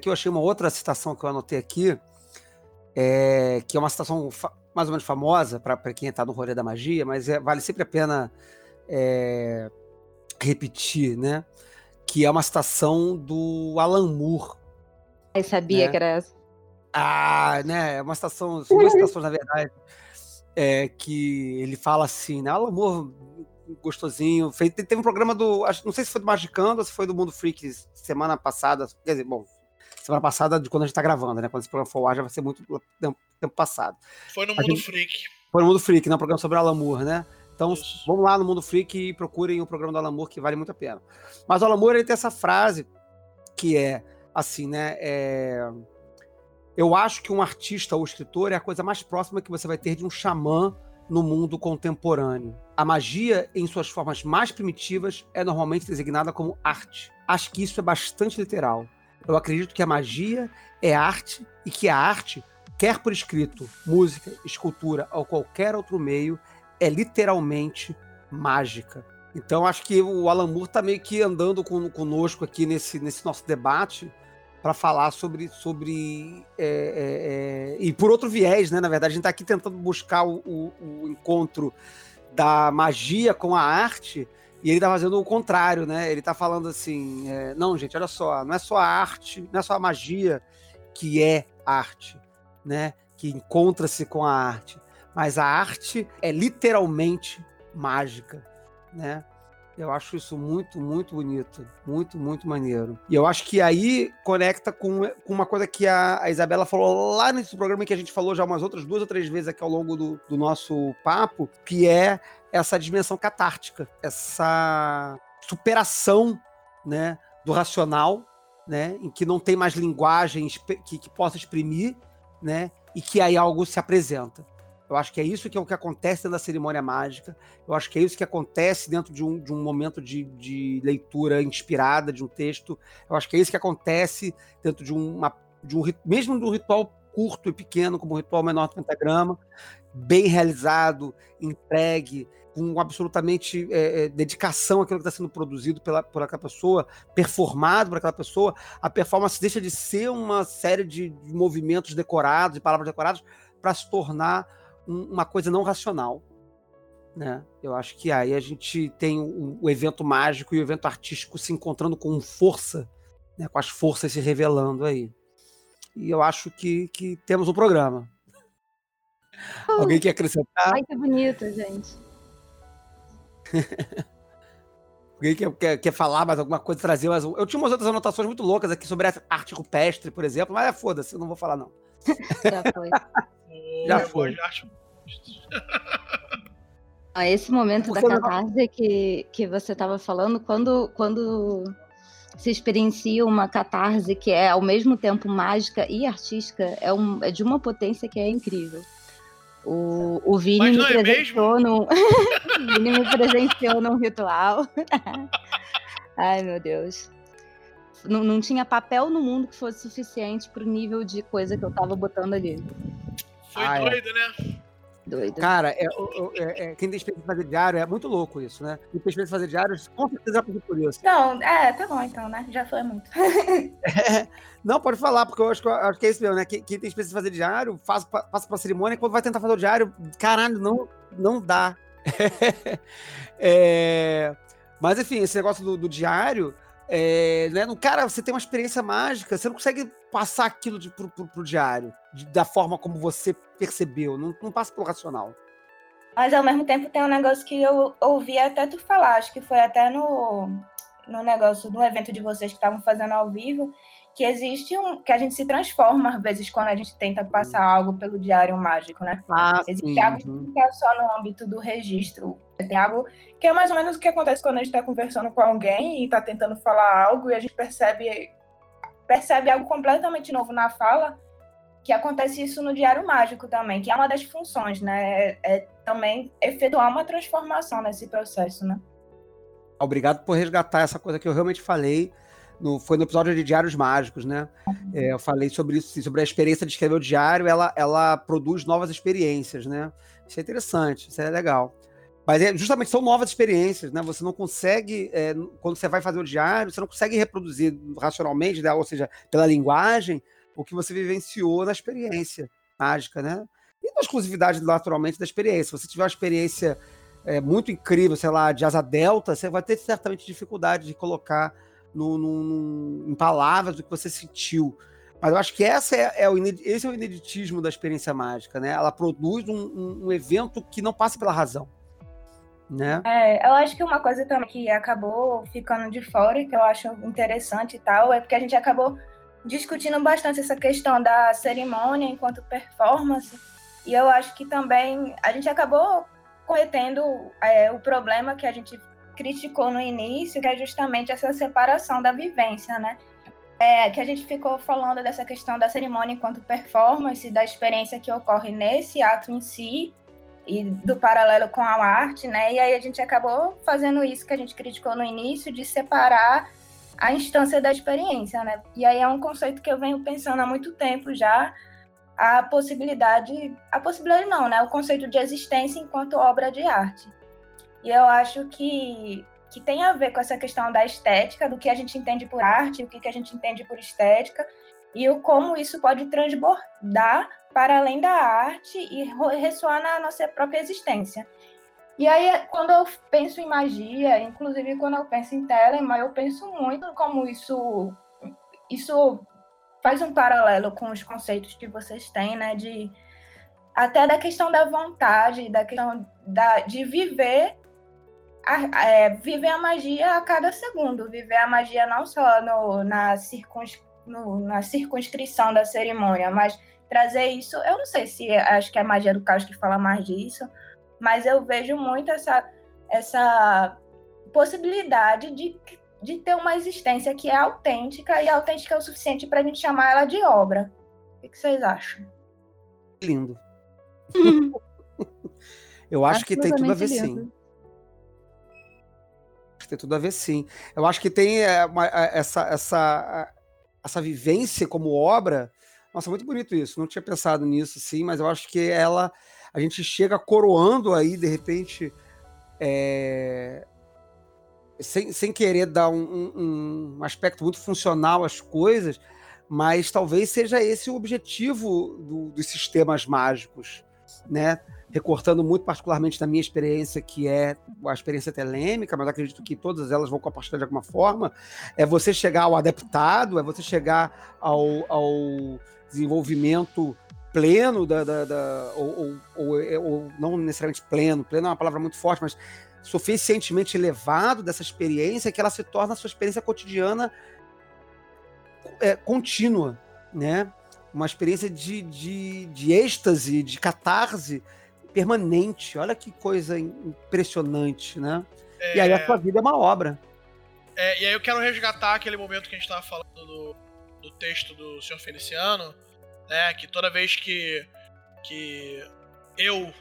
Que eu achei uma outra citação que eu anotei aqui, é, que é uma citação mais ou menos famosa para quem está no rolê da magia, mas é, vale sempre a pena é, repetir, né? Que é uma citação do Alan Moore. Eu sabia né? que era essa. Ah, né? É uma citação, são duas citações, na verdade, é, que ele fala assim, né? Alan Moore, gostosinho. Fez, teve um programa do. Acho, não sei se foi do Magicando ou se foi do Mundo Freak semana passada. Quer dizer, bom, semana passada de quando a gente tá gravando, né? Quando esse programa for ao ar, já vai ser muito tempo, tempo passado. Foi no Mundo gente, Freak. Foi no Mundo Freak, né? Um programa sobre Alan Moore, né? Então, Isso. vamos lá no Mundo Freak e procurem o programa do Alan Moore, que vale muito a pena. Mas o Alan Moore, ele tem essa frase que é assim, né? É... Eu acho que um artista ou escritor é a coisa mais próxima que você vai ter de um xamã no mundo contemporâneo. A magia, em suas formas mais primitivas, é normalmente designada como arte. Acho que isso é bastante literal Eu acredito que a magia é arte e que a arte, quer por escrito, música, escultura ou qualquer outro meio, é literalmente mágica. Então acho que o Alan Moore está meio que andando conosco aqui nesse, nesse nosso debate para falar sobre. sobre é, é, é, e por outro viés, né? Na verdade, a gente está aqui tentando buscar o, o, o, encontro da magia com a arte. E ele está fazendo o contrário, né? Ele está falando assim: é, não, gente, olha só, não é só a arte, não é só a magia que é arte, né? Que encontra-se com a arte. Mas a arte é literalmente mágica, né? Eu acho isso muito, muito bonito. Muito, muito maneiro. E eu acho que aí conecta com, com uma coisa que a, a, Isabela falou lá nesse programa que a gente falou já umas outras duas ou três vezes aqui ao longo do, do nosso papo, que é essa dimensão catártica, essa superação né, do racional, né, em que não tem mais linguagem que, que possa exprimir, né, e que aí algo se apresenta. Eu acho que é isso que é o que acontece dentro da cerimônia mágica. Eu acho que é isso que acontece dentro de um, de um momento de, de leitura inspirada de um texto. Eu acho que é isso que acontece dentro de, uma, de um mesmo de um ritual curto e pequeno, como um ritual menor do pentagrama, bem realizado, entregue, com absolutamente é, é, dedicação àquilo que está sendo produzido pela, por aquela pessoa, performado por aquela pessoa, a performance deixa de ser uma série de, de movimentos decorados, de palavras decoradas, para se tornar uma coisa não racional. Né? Eu acho que aí a gente tem o, o, evento mágico e o evento artístico se encontrando com força, né? com as forças se revelando aí. E eu acho que, que temos um programa. Uh, Alguém quer acrescentar? Ai, que bonito, gente. Alguém quer, quer, quer, falar mais alguma coisa, trazer mais Eu tinha umas outras anotações muito loucas aqui sobre arte rupestre, por exemplo, mas é foda-se, eu não vou falar, não. Já foi. Já foi. Ah, esse momento da catarse que, que você estava falando, quando, quando se experiencia uma catarse que é ao mesmo tempo mágica e artística, é, um, é de uma potência que é incrível. O, o Vini me é presenciou num. o Vini me presenciou num ritual. Ai, meu Deus. Não, não tinha papel no mundo que fosse suficiente pro nível de coisa que eu tava botando ali. Foi ah, é. doido, é. né? Doido. Cara, é, é, é, quem tem experiência de fazer diário é muito louco isso, né? Quem tem experiência de fazer diário, com certeza passou por isso. Não, é, tá bom então, né? Já foi muito. não, pode falar, porque eu acho, que, acho que é isso mesmo, né? Quem, quem tem experiência de fazer diário, faz, passa pra cerimônia, e quando vai tentar fazer o diário, caralho, não, não dá. é, mas enfim, esse negócio do, do diário é, né? No cara, você tem uma experiência mágica, você não consegue passar aquilo de, pro, pro, pro diário de, da forma como você percebeu, não, não passa pelo racional. Mas ao mesmo tempo tem um negócio que eu ouvi até tu falar, acho que foi até no, no negócio do evento de vocês que estavam fazendo ao vivo, que existe um. que a gente se transforma, às vezes, quando a gente tenta passar algo pelo diário mágico, né? Ah, existe sim. algo que não é só no âmbito do registro. Tem algo que é mais ou menos o que acontece quando a gente está conversando com alguém e está tentando falar algo e a gente percebe, percebe algo completamente novo na fala, que acontece isso no diário mágico também, que é uma das funções, né? É, é também efetuar uma transformação nesse processo, né? Obrigado por resgatar essa coisa que eu realmente falei no, foi no episódio de Diários Mágicos, né? É, eu falei sobre isso, sobre a experiência de escrever o diário, ela, ela produz novas experiências, né? Isso é interessante, isso é legal. Mas é, justamente são novas experiências, né? Você não consegue, é, quando você vai fazer o diário, você não consegue reproduzir racionalmente, né? ou seja, pela linguagem, o que você vivenciou na experiência mágica, né? E na exclusividade, naturalmente, da experiência. Se você tiver uma experiência é, muito incrível, sei lá, de asa delta, você vai ter certamente dificuldade de colocar no, no, em palavras do que você sentiu. Mas eu acho que essa é, é o, esse é o ineditismo da experiência mágica, né? Ela produz um, um, um evento que não passa pela razão. Né? É, eu acho que uma coisa também que acabou ficando de fora, que eu acho interessante e tal, é porque a gente acabou discutindo bastante essa questão da cerimônia enquanto performance, e eu acho que também a gente acabou cometendo é, o problema que a gente criticou no início, que é justamente essa separação da vivência, né? É, que a gente ficou falando dessa questão da cerimônia enquanto performance, da experiência que ocorre nesse ato em si e do paralelo com a arte, né? E aí a gente acabou fazendo isso que a gente criticou no início, de separar a instância da experiência, né? E aí é um conceito que eu venho pensando há muito tempo já, a possibilidade, a possibilidade não, né? O conceito de existência enquanto obra de arte. E eu acho que que tem a ver com essa questão da estética, do que a gente entende por arte, o que a gente entende por estética, e o como isso pode transbordar para além da arte e ressoar na nossa própria existência. E aí, quando eu penso em magia, inclusive quando eu penso em Telema, eu penso muito como isso, isso faz um paralelo com os conceitos que vocês têm, né? De, até da questão da vontade, da questão da, de viver a, é, viver a magia a cada segundo, viver a magia não só no, na, circuns, no, na circunscrição da cerimônia, mas trazer isso. Eu não sei se acho que é a magia do caos que fala mais disso, mas eu vejo muito essa, essa possibilidade de, de ter uma existência que é autêntica e autêntica é o suficiente para a gente chamar ela de obra. O que vocês acham? Lindo. eu acho que tem tudo a ver lindo. sim. Tem tudo a ver sim. Eu acho que tem é, uma, é, essa, essa, essa vivência como obra. Nossa, muito bonito isso. Não tinha pensado nisso, sim, mas eu acho que ela a gente chega coroando aí, de repente, é, sem, sem querer dar um, um, um, aspecto muito funcional às coisas, mas talvez seja esse o objetivo do, dos sistemas mágicos, né? Recortando muito particularmente da minha experiência, que é a experiência telêmica, mas acredito que todas elas vão compartilhar de alguma forma, é você chegar ao adaptado, é você chegar ao, ao desenvolvimento pleno da, da, da ou, ou, ou, é, ou, não necessariamente pleno, pleno é uma palavra muito forte, mas suficientemente elevado dessa experiência que ela se torna a sua experiência cotidiana é, contínua, né? Uma experiência de, de, de êxtase, de catarse permanente. Olha que coisa impressionante, né? É... E aí a sua vida é uma obra. É, e aí eu quero resgatar aquele momento que a gente estava falando do, do texto do senhor Feliciano, né? Que toda vez que, que eu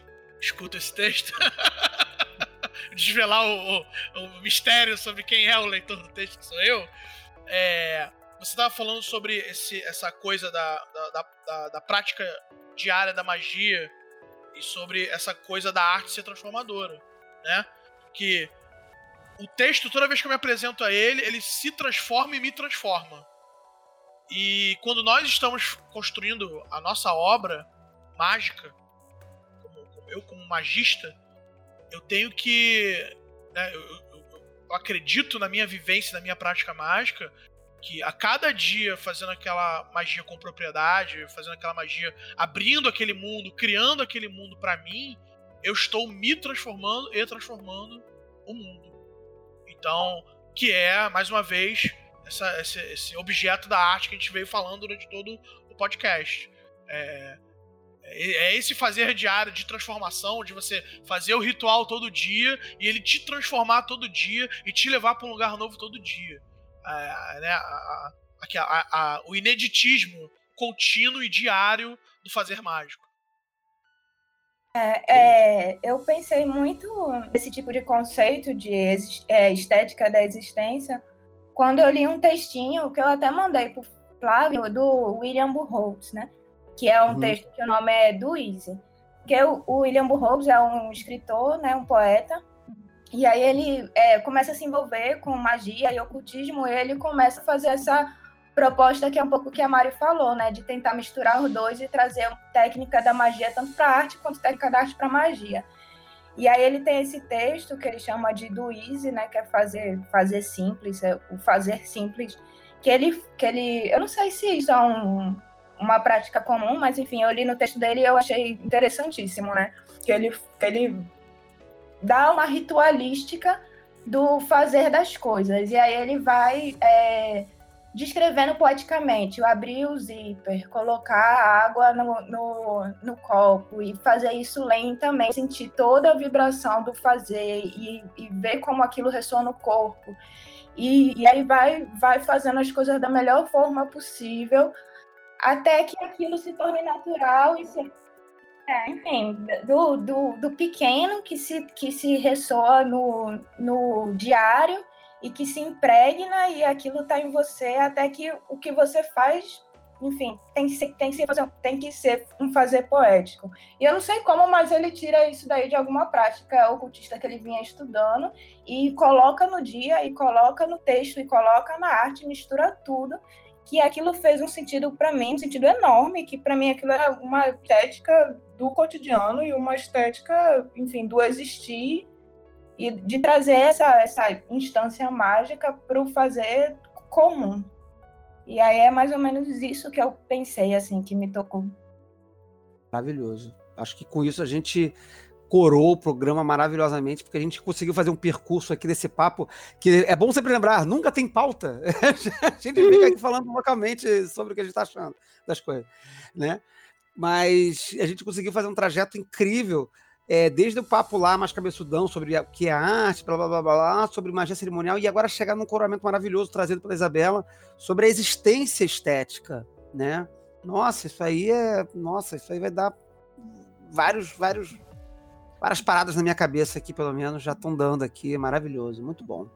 escuto esse texto, desvelar o, o, o, mistério sobre quem é o leitor do texto, que sou eu, é, você estava falando sobre esse, essa coisa da, da, da, da, prática diária da magia e sobre essa coisa da arte ser transformadora, né? Que o texto, toda vez que eu me apresento a ele, ele se transforma e me transforma. E quando nós estamos construindo a nossa obra mágica, como, como eu como magista, eu tenho que. Né, eu, eu, eu, acredito na minha vivência, na minha prática mágica, que a cada dia fazendo aquela magia com propriedade, fazendo aquela magia, abrindo aquele mundo, criando aquele mundo para mim, eu estou me transformando e transformando o mundo. Então, que é, mais uma vez, essa, esse, esse, objeto da arte que a gente veio falando durante todo o podcast. É, é, é esse fazer diário de transformação, de você fazer o ritual todo dia e ele te transformar todo dia e te levar para um lugar novo todo dia. É, né, a, a, a, o ineditismo contínuo e diário do fazer mágico. É, é, eu pensei muito nesse tipo de conceito de é, estética da existência quando eu li um textinho que eu até mandei pro Flávio, do William Burroughs, né? Que é um uhum. texto que o nome é do Easy. Que o, o William Burroughs é um escritor, né? Um poeta. E aí ele é, começa a se envolver com magia e ocultismo e ele começa a fazer essa proposta que é um pouco o que a Mari falou, né? De tentar misturar os dois e trazer técnica da magia tanto para arte quanto técnica da arte para magia. E aí ele tem esse texto que ele chama de do easy, né, que é fazer fazer simples, é o fazer simples, que ele que ele, eu não sei se isso é um, uma prática comum, mas enfim, eu li no texto dele e eu achei interessantíssimo, né? Que ele que ele dá uma ritualística do fazer das coisas. E aí ele vai é, descrevendo poeticamente, abrir o zíper, colocar água no, no, no, copo e fazer isso lentamente, sentir toda a vibração do fazer e, e ver como aquilo ressoa no corpo. E, e, aí vai, vai fazendo as coisas da melhor forma possível até que aquilo se torne natural e se, é, enfim, do, do, do pequeno que se, que se ressoa no, no diário e que se impregna e aquilo está em você até que o que você faz enfim, tem que, ser, tem, que ser, tem que ser um fazer poético. E eu não sei como, mas ele tira isso daí de alguma prática ocultista que ele vinha estudando e coloca no dia, e coloca no texto, e coloca na arte, mistura tudo, que aquilo fez um sentido para mim, um sentido enorme, que para mim aquilo era uma estética do cotidiano e uma estética, enfim, do existir e de trazer essa, essa instância mágica para o fazer comum. E aí é mais ou menos isso que eu pensei, assim, que me tocou. Maravilhoso. Acho que com isso a gente corou o programa maravilhosamente, porque a gente conseguiu fazer um percurso aqui desse papo, que é bom sempre lembrar, nunca tem pauta. a gente fica aqui falando localmente sobre o que a gente está achando das coisas, né? Mas a gente conseguiu fazer um trajeto incrível é, desde o papo lá mais cabeçudão sobre o que é arte, blá, blá, blá, blá, sobre magia cerimonial, e agora chegar num coroamento maravilhoso trazido pela Isabela sobre a existência estética, né? Nossa, isso aí é. Nossa, isso aí vai dar vários, vários, várias paradas na minha cabeça aqui, pelo menos, já estão dando aqui. Maravilhoso, muito bom.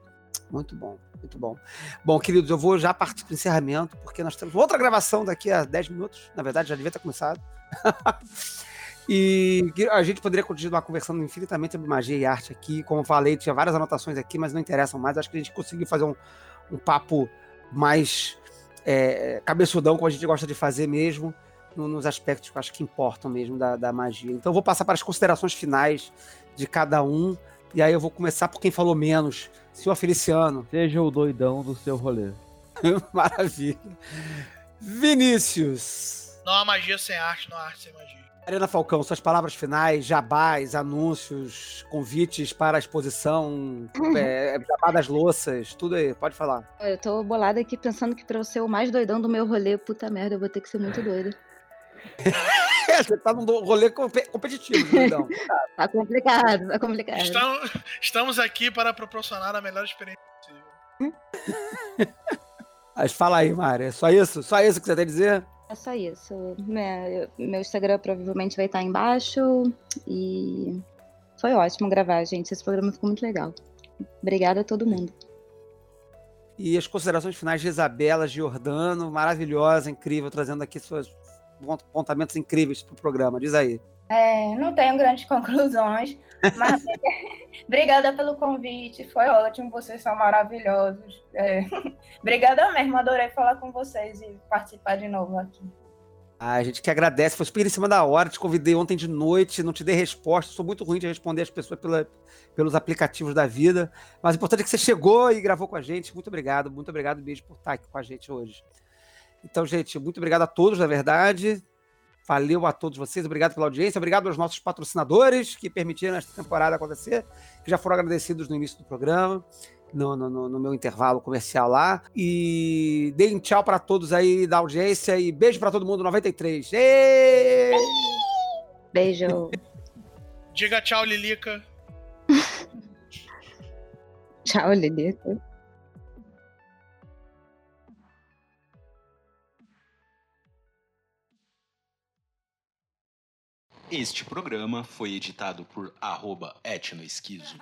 Muito bom, muito bom. Bom, queridos, eu vou já partir para o encerramento, porque nós temos outra gravação daqui a 10 minutos. Na verdade, já devia ter começado. E a gente poderia continuar conversando infinitamente sobre magia e arte aqui. Como falei, tinha várias anotações aqui, mas não interessam mais. Acho que a gente conseguiu fazer um, um papo mais é, cabeçudão, como a gente gosta de fazer mesmo, no, nos aspectos que eu acho que importam mesmo da, da magia. Então, eu vou passar para as considerações finais de cada um. E aí eu vou começar por quem falou menos. Senhor Feliciano. Seja o doidão do seu rolê. Maravilha. Vinícius. Não há magia sem arte, não há arte sem magia. Arena Falcão, suas palavras finais, jabás, anúncios, convites para a exposição, é, jabá das louças, tudo aí, pode falar. Eu tô bolada aqui pensando que pra eu ser o mais doidão do meu rolê, puta merda, eu vou ter que ser muito doida. é, você tá num rolê competitivo, doidão. tá complicado, tá complicado. Estamos, estamos aqui para proporcionar a melhor experiência possível. Mas fala aí, Mari, é só isso? Só isso que você tem a dizer? É só isso. Né, meu Instagram provavelmente vai estar embaixo. E foi ótimo gravar, gente. Esse programa ficou muito legal. Obrigada a todo mundo. E as considerações finais de Isabela Giordano, maravilhosa, incrível, trazendo aqui seus apontamentos incríveis para o programa. Diz aí. É, não tenho grandes conclusões, mas obrigada pelo convite, foi ótimo, vocês são maravilhosos. É, obrigada mesmo, adorei falar com vocês e participar de novo aqui. Ah, a gente que agradece, foi super em cima da hora, te convidei ontem de noite, não te dei resposta, sou muito ruim de responder as pessoas pela, pelos aplicativos da vida, mas o importante é que você chegou e gravou com a gente, muito obrigado, muito obrigado, beijo por estar aqui com a gente hoje. Então, gente, muito obrigado a todos, na verdade. Valeu a todos vocês, obrigado pela audiência, obrigado aos nossos patrocinadores que permitiram esta temporada acontecer, que já foram agradecidos no início do programa, no, no, no meu intervalo comercial lá. E deem tchau para todos aí da audiência e beijo para todo mundo 93. Ei! Beijo. Diga tchau, Lilica. tchau, Lilica. Este programa foi editado por arroba etnoesquizo.